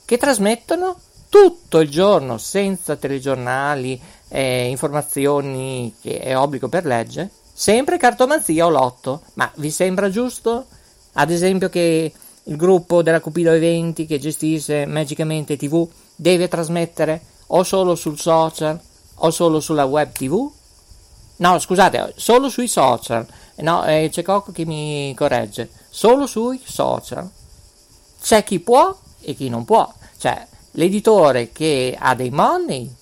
che trasmettono tutto il giorno senza telegiornali, eh, informazioni che è obbligo per legge, sempre cartomanzia o lotto. Ma vi sembra giusto? Ad esempio che il gruppo della Cupido Eventi che gestisce Magicamente TV deve trasmettere o solo sul social o solo sulla web TV? No, scusate, solo sui social. No, eh, c'è Cocco che mi corregge. Solo sui social. C'è chi può e chi non può. Cioè, l'editore che ha dei money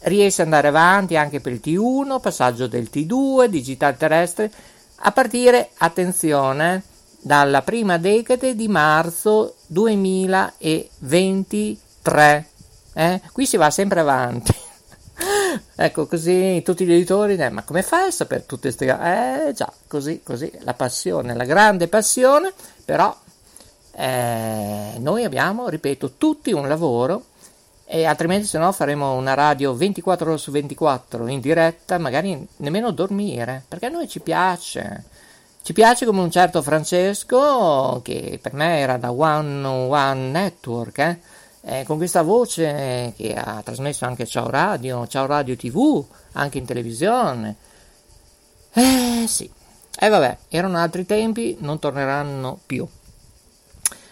riesce ad andare avanti anche per il T1, passaggio del T2, digitale terrestre, a partire, attenzione, dalla prima decade di marzo 2023. Eh? Qui si va sempre avanti. Ecco, così tutti gli editori, eh, ma come fai a sapere tutte queste cose? Eh già, così, così, la passione, la grande passione, però eh, noi abbiamo, ripeto, tutti un lavoro e altrimenti se no faremo una radio 24 ore su 24 in diretta, magari nemmeno dormire, perché a noi ci piace. Ci piace come un certo Francesco, che per me era da One One Network, eh? Eh, con questa voce che ha trasmesso anche Ciao Radio, Ciao Radio TV, anche in televisione. Eh sì, e eh, vabbè, erano altri tempi, non torneranno più.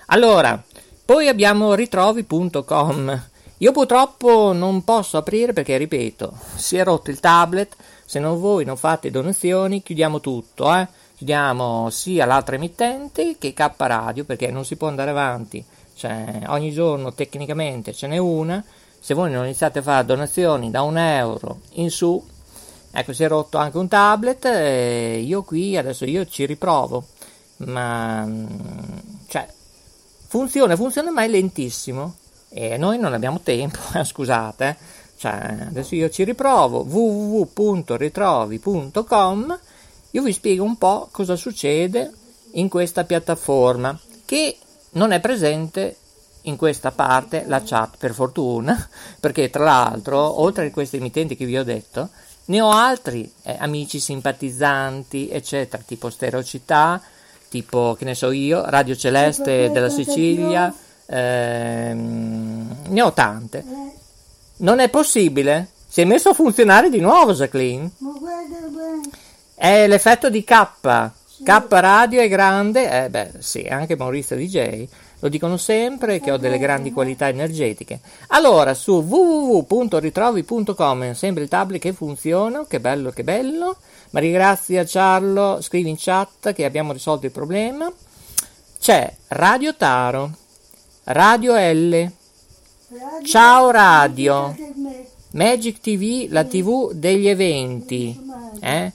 Allora, poi abbiamo ritrovi.com. Io purtroppo non posso aprire perché, ripeto, si è rotto il tablet, se non voi non fate donazioni chiudiamo tutto, eh? chiudiamo sia l'altra emittente che K Radio perché non si può andare avanti, cioè ogni giorno tecnicamente ce n'è una, se voi non iniziate a fare donazioni da un euro in su, ecco si è rotto anche un tablet, e io qui adesso io ci riprovo, ma cioè funziona, funziona ma è lentissimo. E noi non abbiamo tempo, [laughs] scusate, eh. cioè, adesso io ci riprovo www.ritrovi.com io vi spiego un po' cosa succede in questa piattaforma che non è presente in questa parte la chat per fortuna [laughs] perché tra l'altro oltre a questi emittenti che vi ho detto ne ho altri eh, amici simpatizzanti eccetera tipo Stereocittà tipo che ne so io Radio Celeste della Sicilia ehm, ne ho tante. Non è possibile? Si è messo a funzionare di nuovo Jacqueline? È l'effetto di K. K Radio è grande, eh beh sì, anche Maurizio DJ, lo dicono sempre che ho delle grandi qualità energetiche. Allora, su www.ritrovi.com, sempre il tablet che funziona, che bello, che bello. Ma ringrazia Ciarlo, scrivi in chat che abbiamo risolto il problema. C'è Radio Taro, Radio L, Ciao Radio, Magic TV, la TV degli eventi. Eh?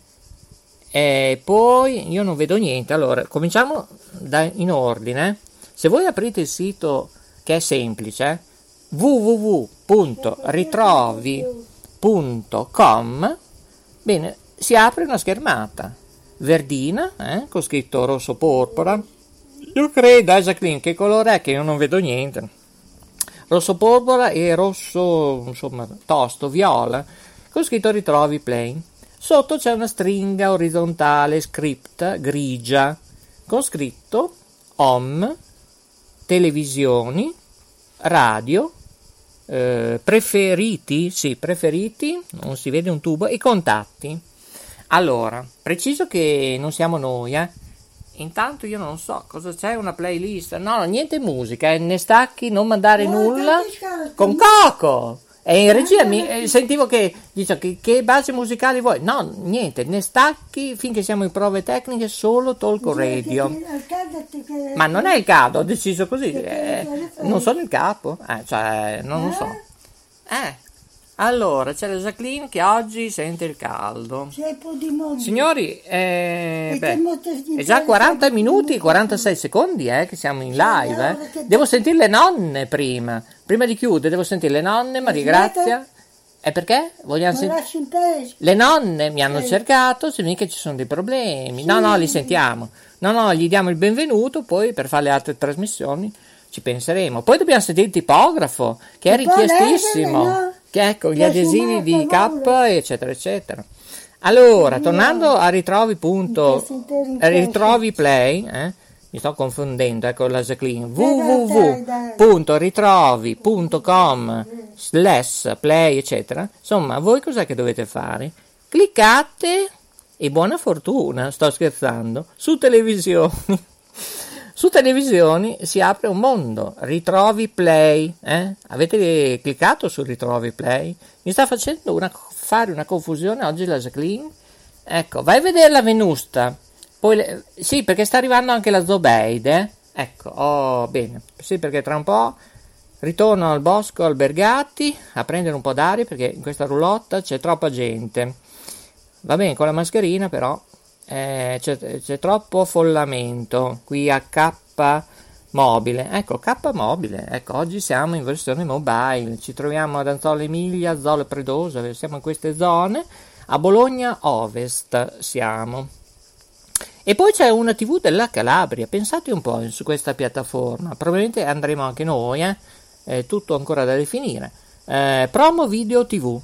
E poi io non vedo niente. Allora, cominciamo da, in ordine. Se voi aprite il sito che è semplice, www.ritrovi.com, bene, si apre una schermata verdina, eh, con scritto rosso porpora. Io credo, eh, Jacqueline, che colore è che io non vedo niente. Rosso porpora e rosso, insomma, tosto, viola, con scritto ritrovi play. Sotto c'è una stringa orizzontale script grigia con scritto home, televisioni, radio, eh, preferiti, sì, preferiti, non si vede un tubo, e contatti. Allora, preciso che non siamo noi, eh. Intanto io non so cosa c'è, una playlist. No, niente musica, eh. ne stacchi, non mandare nulla. Con Coco! E in regia mi, eh, sentivo che dice che, che basi musicali vuoi? No, niente, ne stacchi finché siamo in prove tecniche solo talk radio. Ma non è il capo, ho deciso così. eh, non sono il capo, eh, cioè, non lo so. Eh, allora, c'è la Jacqueline che oggi sente il caldo. Signori, eh, beh, è già 40 minuti, 46 secondi eh, che siamo in live. Eh. Devo sentire le nonne prima. Prima di chiudere, devo sentire le nonne, Maria Grazia. E perché? Vogliamo sentire? Le nonne mi hanno cercato, se mica ci sono dei problemi. No, no, li sentiamo. No, no, gli diamo il benvenuto, poi per fare le altre trasmissioni ci penseremo. Poi dobbiamo sentire il tipografo, che è richiestissimo. Che ecco, gli adesivi di K, eccetera, eccetera. Allora, tornando a ritrovi, punto, ritrovi play, eh, mi sto confondendo, ecco la Jacqueline, www.ritrovi.com slash play, eccetera. Insomma, voi cos'è che dovete fare? Cliccate e buona fortuna, sto scherzando, su televisioni. Su televisioni si apre un mondo, ritrovi play, eh? avete cliccato su ritrovi play? Mi sta facendo una, fare una confusione oggi la Jacqueline? Ecco, vai a vedere la Venusta, poi le, sì perché sta arrivando anche la Zobeide, eh? ecco, oh bene, sì perché tra un po' ritorno al bosco albergati a prendere un po' d'aria perché in questa roulotte c'è troppa gente. Va bene, con la mascherina però eh, c'è, c'è, troppo affollamento qui a K mobile. Ecco, K mobile. Ecco, oggi siamo in versione mobile. Ci troviamo ad Anzola Emilia, Zola Predosa, siamo in queste zone. A Bologna Ovest siamo. E poi c'è una TV della Calabria. Pensate un po' su questa piattaforma. Probabilmente andremo anche noi, eh? È tutto ancora da definire. Eh, promo Video TV.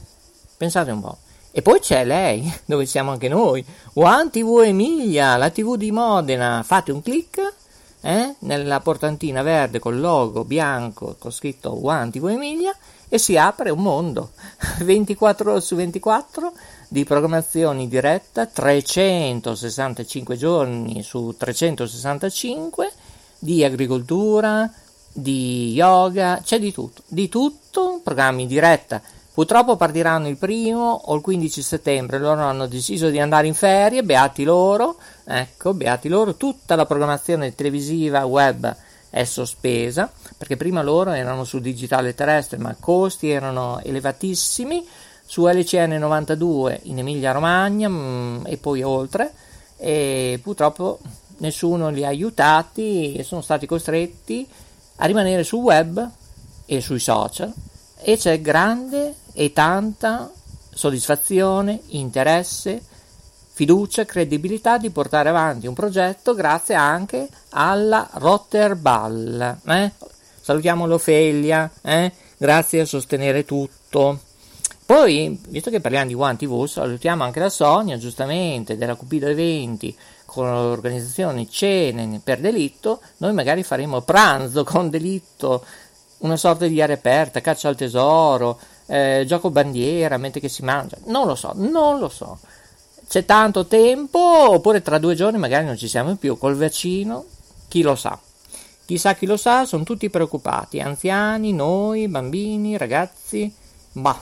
Pensate un po'. E poi c'è lei, [laughs] dove siamo anche noi, One TV Emilia, la TV di Modena. Fate un clic eh, nella portantina verde col logo bianco con scritto One TV Emilia e si apre un mondo. [laughs] 24 ore su 24 di programmazione diretta, 365 giorni su 365 di agricoltura, di yoga, c'è di tutto, di tutto, programmi in diretta Purtroppo partiranno il primo o il 15 settembre, loro hanno deciso di andare in ferie, beati loro, ecco, beati loro, tutta la programmazione televisiva web è sospesa, perché prima loro erano su digitale terrestre, ma i costi erano elevatissimi, su LCN 92 in Emilia Romagna mh, e poi oltre, e purtroppo nessuno li ha aiutati e sono stati costretti a rimanere sul web e sui social. E c'è grande e tanta soddisfazione, interesse, fiducia, credibilità di portare avanti un progetto grazie anche alla Rotterball. Eh? Salutiamo l'Ofelia, eh? grazie a sostenere tutto. Poi, visto che parliamo di One TV, salutiamo anche la Sonia, giustamente, della Cupido Eventi, con l'organizzazione Cene per Delitto, noi magari faremo pranzo con Delitto, una sorta di area aperta, caccia al tesoro, eh, gioco bandiera, mentre che si mangia, non lo so, non lo so. c'è tanto tempo, oppure tra due giorni magari non ci siamo più col vaccino, chi lo sa. Chissà chi lo sa, sono tutti preoccupati, anziani, noi, bambini, ragazzi, bah,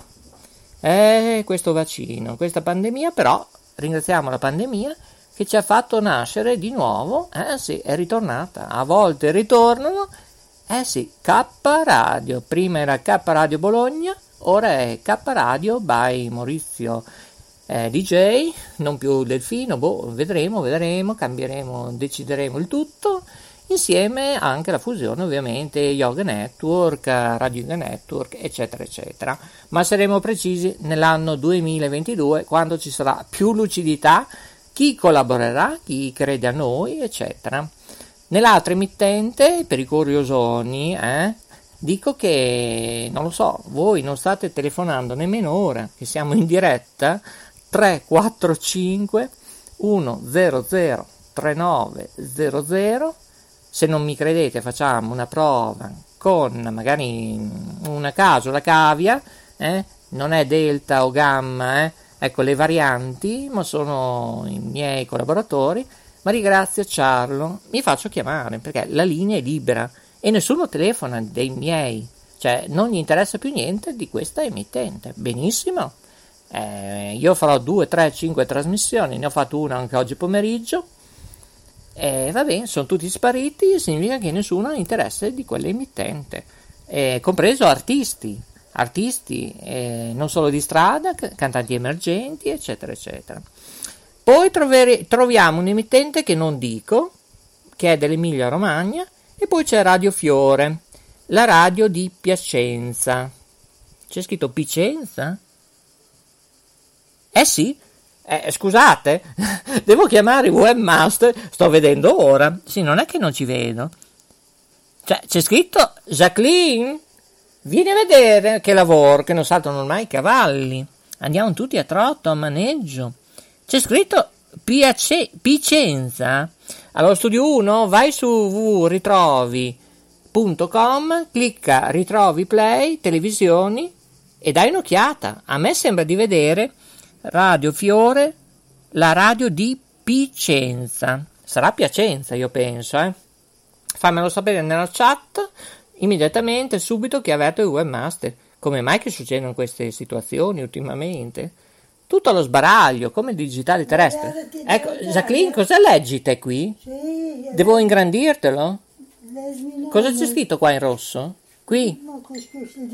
eh, questo vaccino, questa pandemia, però ringraziamo la pandemia che ci ha fatto nascere di nuovo, eh sì, è ritornata, a volte ritornano, eh sì, K Radio, prima era K Radio Bologna, ora è K Radio by Maurizio eh, DJ, non più Delfino, boh, vedremo, vedremo, cambieremo, decideremo il tutto, insieme anche la fusione ovviamente Yoga Network, Radio Yoga Network, eccetera, eccetera. Ma saremo precisi nell'anno 2022, quando ci sarà più lucidità, chi collaborerà, chi crede a noi, eccetera. Nell'altra emittente, per i curiosoni, eh, dico che, non lo so, voi non state telefonando nemmeno ora, che siamo in diretta, 345 100 3900 se non mi credete facciamo una prova con magari una caso la cavia eh? non è delta o gamma eh? ecco le varianti ma sono i miei collaboratori ma ringrazio Ciarlo mi faccio chiamare perché la linea è libera e nessuno telefona dei miei. Cioè non gli interessa più niente di questa emittente. Benissimo. Eh, io farò 2, 3, 5 trasmissioni, ne ho fatto una anche oggi pomeriggio. E va bene, sono tutti spariti, significa che nessuno ha interesse di quell'emittente, eh, compreso artisti, artisti eh, non solo di strada, cantanti emergenti, eccetera, eccetera. Poi trovere, troviamo un emittente che non dico, che è dell'Emilia Romagna, e poi c'è Radio Fiore, la radio di Piacenza. C'è scritto Picenza? Eh sì, eh, scusate, [laughs] devo chiamare il webmaster, sto vedendo ora. Sì, non è che non ci vedo. Cioè, c'è scritto Jacqueline, vieni a vedere che lavoro, che non saltano ormai i cavalli. Andiamo tutti a trotto, a maneggio. C'è scritto Piace- Picenza. Allora, studio 1, vai su www.ritrovi.com, clicca Ritrovi Play, televisioni e dai un'occhiata. A me sembra di vedere Radio Fiore, la radio di Picenza. Sarà Piacenza, io penso, eh. Fammelo sapere nella chat immediatamente, subito che avverto il webmaster. Come mai che succedono queste situazioni ultimamente? Tutto allo sbaraglio, come il digitale terrestre. Ecco, Jacqueline, cosa leggi te qui? Devo ingrandirtelo? Cosa c'è scritto qua in rosso? Qui?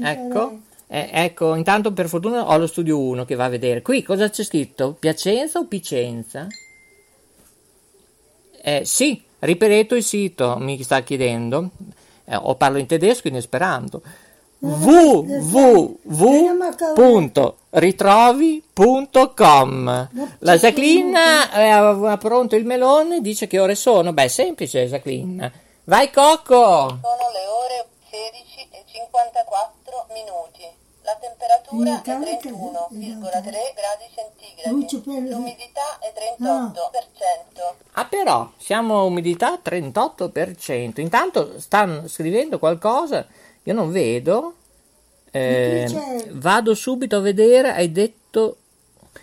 Ecco. Eh, ecco, intanto per fortuna ho lo studio 1 che va a vedere. Qui cosa c'è scritto? Piacenza o Picenza? Eh, sì, ripeto il sito, mi sta chiedendo. Eh, o parlo in tedesco in esperanto. www.ritrovi.com La Jacqueline eh, ha pronto il melone, dice che ore sono. Beh, semplice Jacqueline. Vai Cocco! Sono le ore 16 e 54 minuti. La temperatura è 31,3 gradi centigradi. L'umidità è 38%. Ah però, siamo a umidità 38%. Intanto stanno scrivendo qualcosa, io non vedo. Eh, vado subito a vedere, hai detto...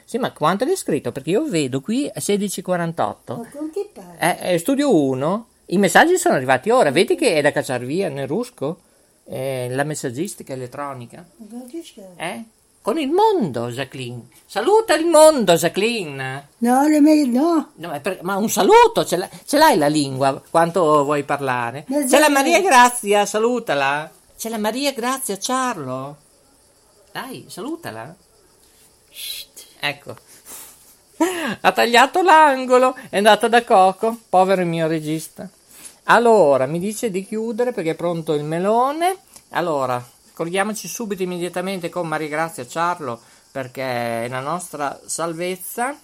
Sì, ma quanto l'hai scritto? Perché io vedo qui 16.48. È, è studio 1. I messaggi sono arrivati ora. Vedi che è da cacciare via nel rusco? Eh, la messaggistica elettronica. Eh? Con il mondo, Jacqueline. Saluta il mondo, Jacqueline. No, no. No, per- ma un saluto, ce, l'hai, ce l'hai la lingua, quanto vuoi parlare? Ma C'è la Maria Grazia, salutala. C'è la Maria Grazia, Ciarlo. Dai, salutala. Shht, ecco. Ha tagliato l'angolo, è andata da Coco, povero mio regista. Allora, mi dice di chiudere perché è pronto il melone. Allora, corriamoci subito immediatamente con Maria Grazia Ciarlo perché è la nostra salvezza.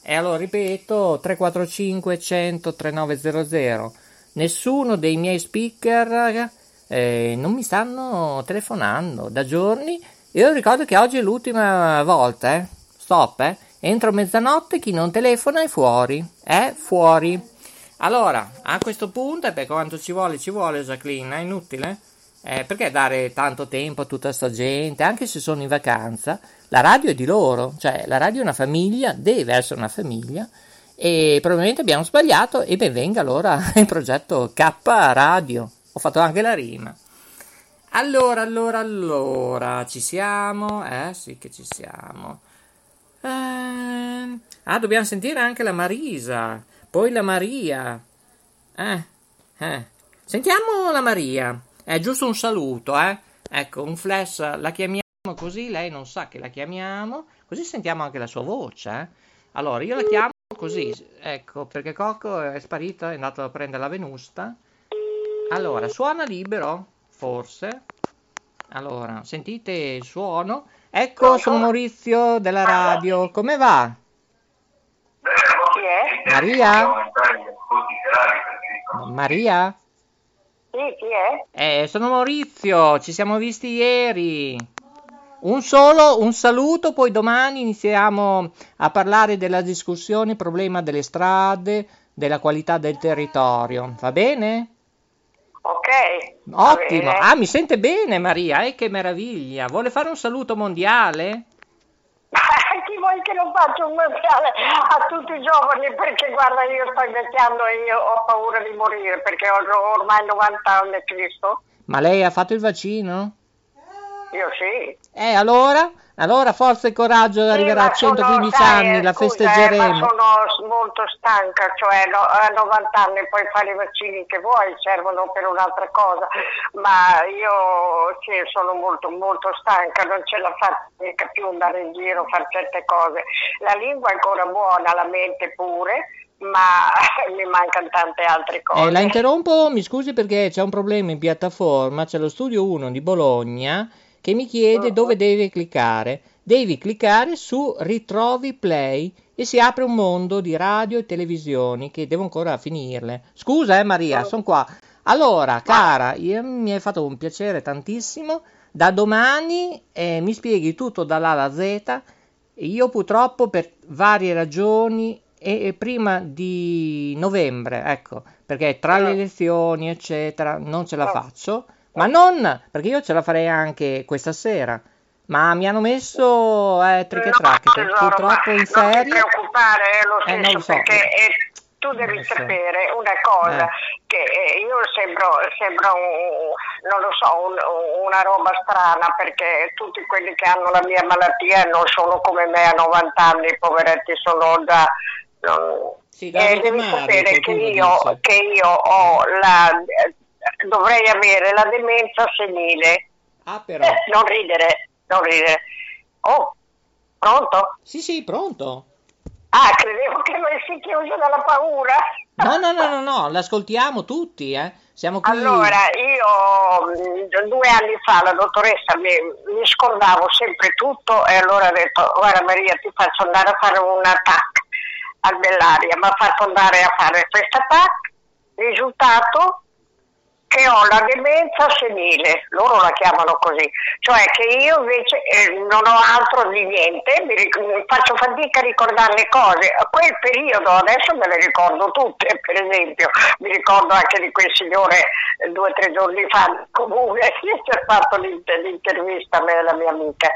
E allora ripeto 345 100 3900. Nessuno dei miei speaker eh, non mi stanno telefonando da giorni. Io ricordo che oggi è l'ultima volta, eh. Stop, eh. Entro mezzanotte chi non telefona è fuori. È fuori. Allora, a questo punto, e per quanto ci vuole, ci vuole Jacqueline, è inutile. Eh, perché dare tanto tempo a tutta sta gente, anche se sono in vacanza? La radio è di loro, cioè la radio è una famiglia, deve essere una famiglia e probabilmente abbiamo sbagliato e ben venga allora [laughs] il progetto K Radio. Ho fatto anche la rima. Allora, allora, allora, ci siamo? Eh sì che ci siamo. Eh, ah, dobbiamo sentire anche la Marisa, poi la Maria. Eh, eh. Sentiamo la Maria. È giusto un saluto, eh? Ecco, un flash, la chiamiamo così, lei non sa che la chiamiamo, così sentiamo anche la sua voce, eh? Allora, io la chiamo così, ecco, perché Cocco è sparito, è andato a prendere la venusta. Allora, suona libero, forse. Allora, sentite il suono. Ecco, sono Maurizio della radio, come va? Chi è? Maria? Maria? Sì, chi è? Eh, sono Maurizio, ci siamo visti ieri. Un solo, un saluto, poi domani iniziamo a parlare della discussione, problema delle strade, della qualità del territorio. Va bene? Ok. Ottimo. Ah, mi sente bene Maria, eh, che meraviglia. Vuole fare un saluto mondiale? [laughs] Chi vuoi che non faccia un mondiale a tutti i giovani? Perché guarda, io sto invecchiando e io ho paura di morire perché ho ormai 90 anni, Cristo. Ma lei ha fatto il vaccino? Io sì. Eh, allora? Allora forza e coraggio, arriverà a 115 sono, sai, anni, la scusa, eh, festeggeremo. ma sono molto stanca, cioè no, a 90 anni puoi fare i vaccini che vuoi, servono per un'altra cosa, ma io sì, sono molto molto stanca, non ce la faccio mica più andare in giro, fare certe cose. La lingua è ancora buona, la mente pure, ma [laughs] mi mancano tante altre cose. Eh, la interrompo, mi scusi perché c'è un problema in piattaforma, c'è lo studio 1 di Bologna che mi chiede dove deve cliccare. Devi cliccare su Ritrovi Play e si apre un mondo di radio e televisioni che devo ancora finirle. Scusa, eh Maria, sono qua. Allora, cara, io- mi hai fatto un piacere tantissimo. Da domani eh, mi spieghi tutto dall'A alla Z. Io purtroppo per varie ragioni e, e prima di novembre, ecco, perché tra le elezioni, eccetera, non ce la faccio. Ma non perché io ce la farei anche questa sera. Ma mi hanno messo eh, trick e track, Tesoro, purtroppo ma in Non ti preoccupare, è lo Eh, stesso, lo so. perché eh, tu devi so. sapere una cosa, Eh. che eh, io sembro, sembro un- non lo so, un- una roba strana, perché tutti quelli che hanno la mia malattia non sono come me a 90 anni, i poveretti sono da... non- Sì, da eh, devi sapere che io, che io ho la... dovrei avere la demenza senile. Ah, però. Eh, non ridere, non ridere. Oh, pronto? Sì, sì, pronto. Ah, credevo che avessi chiuso dalla paura. No, no, no, no, no, l'ascoltiamo tutti, eh. Siamo qui. Allora, io mh, due anni fa la dottoressa mi, mi scordavo sempre tutto e allora ha detto guarda Maria ti faccio andare a fare un TAC al Bellaria, mi ha fatto andare a fare questa TAC, risultato che ho la demenza senile, loro la chiamano così, cioè che io invece eh, non ho altro di niente, mi ric- faccio fatica a ricordare le cose, a quel periodo adesso me le ricordo tutte, [laughs] per esempio, mi ricordo anche di quel signore eh, due o tre giorni fa comune [laughs] che ha fatto l'inter- l'intervista a me e la mia amica,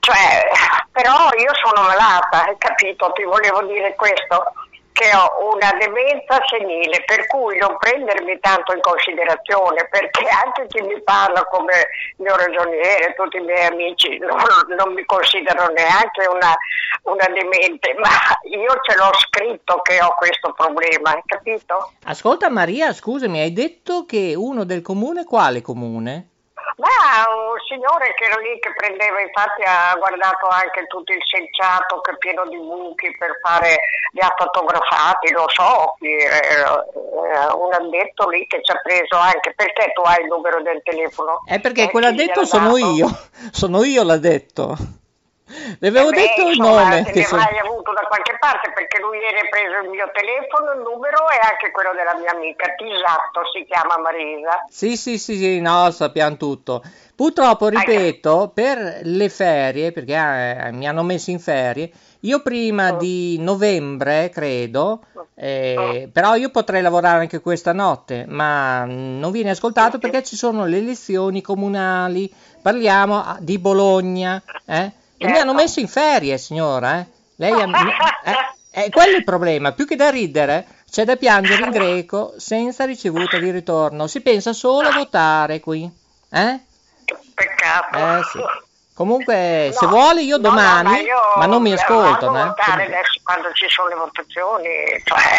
cioè però io sono malata, hai capito, ti volevo dire questo che ho una demenza senile, per cui non prendermi tanto in considerazione, perché anche chi mi parla come mio ragioniere, tutti i miei amici, non, non mi considerano neanche una, una demente, ma io ce l'ho scritto che ho questo problema, hai capito? Ascolta Maria, scusami, hai detto che uno del comune, quale comune? Ma un signore che era lì che prendeva, infatti ha guardato anche tutto il selciato che è pieno di buchi per fare gli atti autografati, lo so, eh, eh, un addetto lì che ci ha preso anche, perché tu hai il numero del telefono? È perché Eh, quella chi detto gliel'ha sono io, sono io l'ha detto. Le avevo beh, detto il insomma, nome. te che ne so- avrai avuto da qualche parte perché lui ieri ha preso il mio telefono, il numero e anche quello della mia amica, Tisatto si chiama Marisa. Sì, sì, sì, sì, no, sappiamo tutto. Purtroppo, ripeto, per le ferie, perché eh, mi hanno messo in ferie, io prima di novembre, credo, Eh, però io potrei lavorare anche questa notte, ma non viene ascoltato perché ci sono le elezioni comunali. Parliamo ah, di Bologna, eh? E mi hanno messo in ferie, signora, eh? Lei ha... [laughs] eh, eh, quello è il problema, più che da ridere, c'è da piangere in greco senza ricevuta di ritorno. Si pensa solo a votare qui, eh? Peccato. Eh sì. Comunque, no, se vuole, io domani, no, no, ma, io ma, non mi ascoltano. Vado votare adesso quando ci sono le votazioni, cioè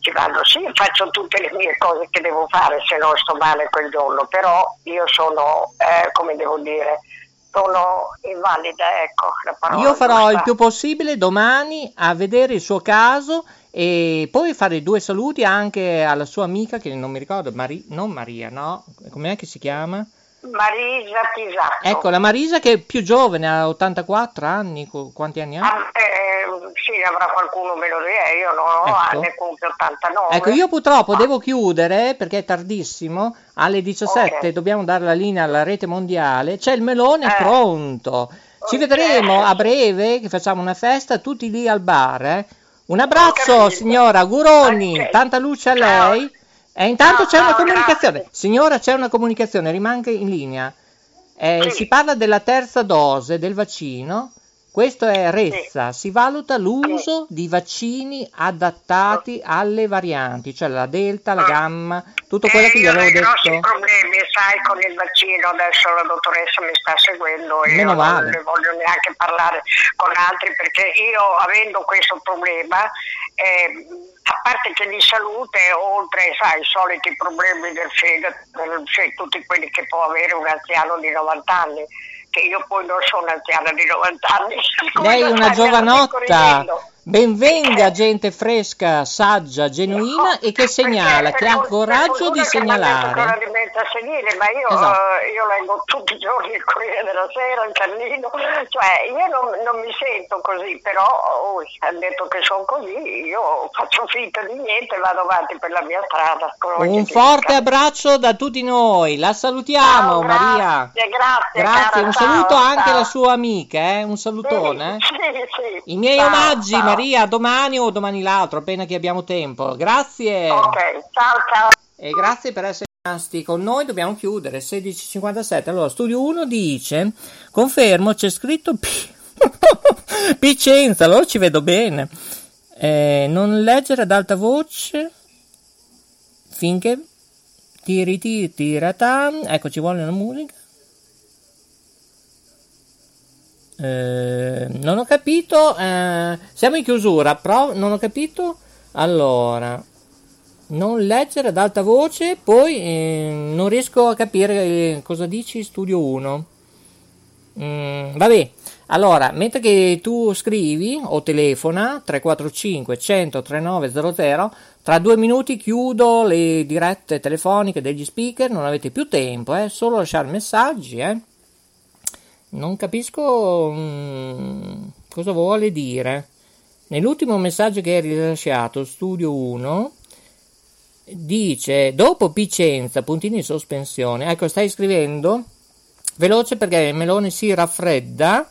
ci vado, sì, faccio tutte le mie cose che devo fare se non sto male quel giorno, però io sono, eh, come devo dire, sono invalida, ecco la parola. Io farò giusta. il più possibile domani a vedere il suo caso e poi fare due saluti anche alla sua amica che non mi ricordo, Mari- non Maria, no? Com'è che si chiama? Marisa Pisacco. Ecco, la Marisa che è più giovane, ha 84 anni, quanti anni ha? Ah, eh, sì, avrà qualcuno meno di me, io non ho ecco. anni, compie 89. Ecco, io purtroppo ah. devo chiudere perché è tardissimo, alle 17 okay. dobbiamo dare la linea alla rete mondiale, c'è il melone eh. pronto. Ci okay. vedremo a breve che facciamo una festa tutti lì al bar, eh? Un abbraccio signora, auguroni, okay. tanta luce a lei. Ciao. E intanto no, c'è no, una comunicazione. Grazie. Signora, c'è una comunicazione, rimanga in linea. Eh, sì. Si parla della terza dose del vaccino. Questo è Rezza, si valuta l'uso di vaccini adattati alle varianti, cioè la delta, la gamma, tutto quello eh, che vi avevo detto. Io ho problemi, sai, con il vaccino, adesso la dottoressa mi sta seguendo e Meno io male. non voglio neanche parlare con altri perché io avendo questo problema eh, a parte che di salute, oltre sai, i soliti problemi del fegato, cioè tutti quelli che può avere un anziano di 90 anni, che io poi non sono anziana di 90 anni. [laughs] Lei è una giovanotta. Benvenga gente fresca, saggia, genuina e che segnala, che ha coraggio di segnalare. Senile, ma io, esatto. io, leggo tutti i giorni il Corriere della Sera, il Cannino, cioè io non, non mi sento così, però oh, hanno detto che sono così, io faccio finta di niente e vado avanti per la mia strada. Un forte abbraccio da tutti noi, la salutiamo ciao, Maria. Grazie, grazie. Grazie, cara, un saluto ciao. anche alla sua amica, eh? un salutone. Sì, sì, sì. I miei ciao, omaggi ciao. Maria, domani o domani l'altro, appena che abbiamo tempo. Grazie. Ok, ciao ciao. E grazie per essere rimasti con noi. Dobbiamo chiudere 16.57. Allora, studio 1 dice: Confermo, c'è scritto P- [laughs] Picenza. Allora ci vedo bene. Eh, non leggere ad alta voce finché tiri tiri tirata. Ecco, ci vuole una musica. Eh, non ho capito. Eh, siamo in chiusura, però non ho capito. Allora, non leggere ad alta voce, poi eh, non riesco a capire eh, cosa dici studio 1. Mm, vabbè, allora, mentre che tu scrivi o telefona 345 100 3900, tra due minuti chiudo le dirette telefoniche degli speaker, non avete più tempo, eh, solo lasciare messaggi, eh. Non capisco mm, cosa vuole dire. Nell'ultimo messaggio che hai rilasciato, studio 1, dice dopo Picenza, puntini in sospensione. Ecco, stai scrivendo veloce perché il melone si raffredda.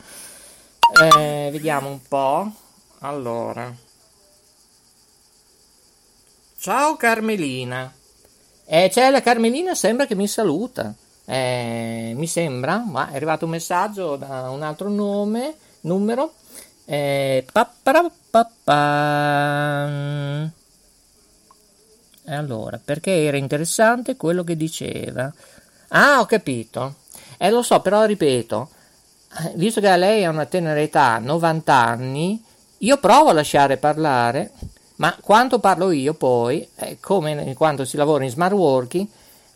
Eh, vediamo un po'. Allora, ciao Carmelina. Eh, c'è la Carmelina, sembra che mi saluta. Eh, mi sembra, ma è arrivato un messaggio da un altro nome, numero. Eh, allora, perché era interessante quello che diceva. Ah, ho capito. Eh, lo so, però ripeto, visto che lei ha una tenera età, 90 anni, io provo a lasciare parlare, ma quanto parlo io poi, eh, come quando si lavora in smart working,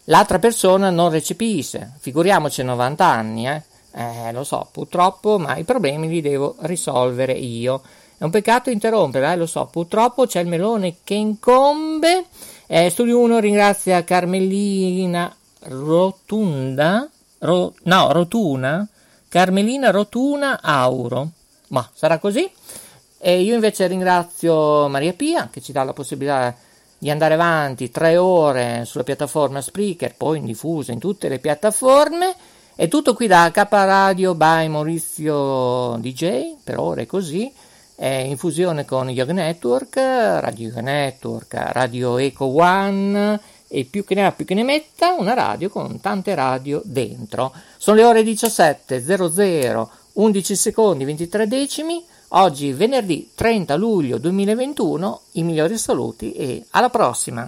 l'altra persona non recepisce. Figuriamoci 90 anni, eh. Eh, lo so, purtroppo, ma i problemi li devo risolvere io. È un peccato interrompere, eh, lo so, purtroppo c'è il melone che incombe. Eh, Studio 1 ringrazia Carmelina Rotunda, ro, no, Rotuna, Carmelina Rotuna Auro. Ma sarà così? E io invece ringrazio Maria Pia che ci dà la possibilità di andare avanti tre ore sulla piattaforma Spreaker, poi in diffusa in tutte le piattaforme. È tutto qui da K Radio by Maurizio DJ, per ora è così. in fusione con Yoga Network, Radio Yoga Network, Radio Eco One e più che ne ha più che ne metta, una radio con tante radio dentro. Sono le ore 17.00, 11 secondi 23 decimi. Oggi venerdì 30 luglio 2021, i migliori saluti e alla prossima!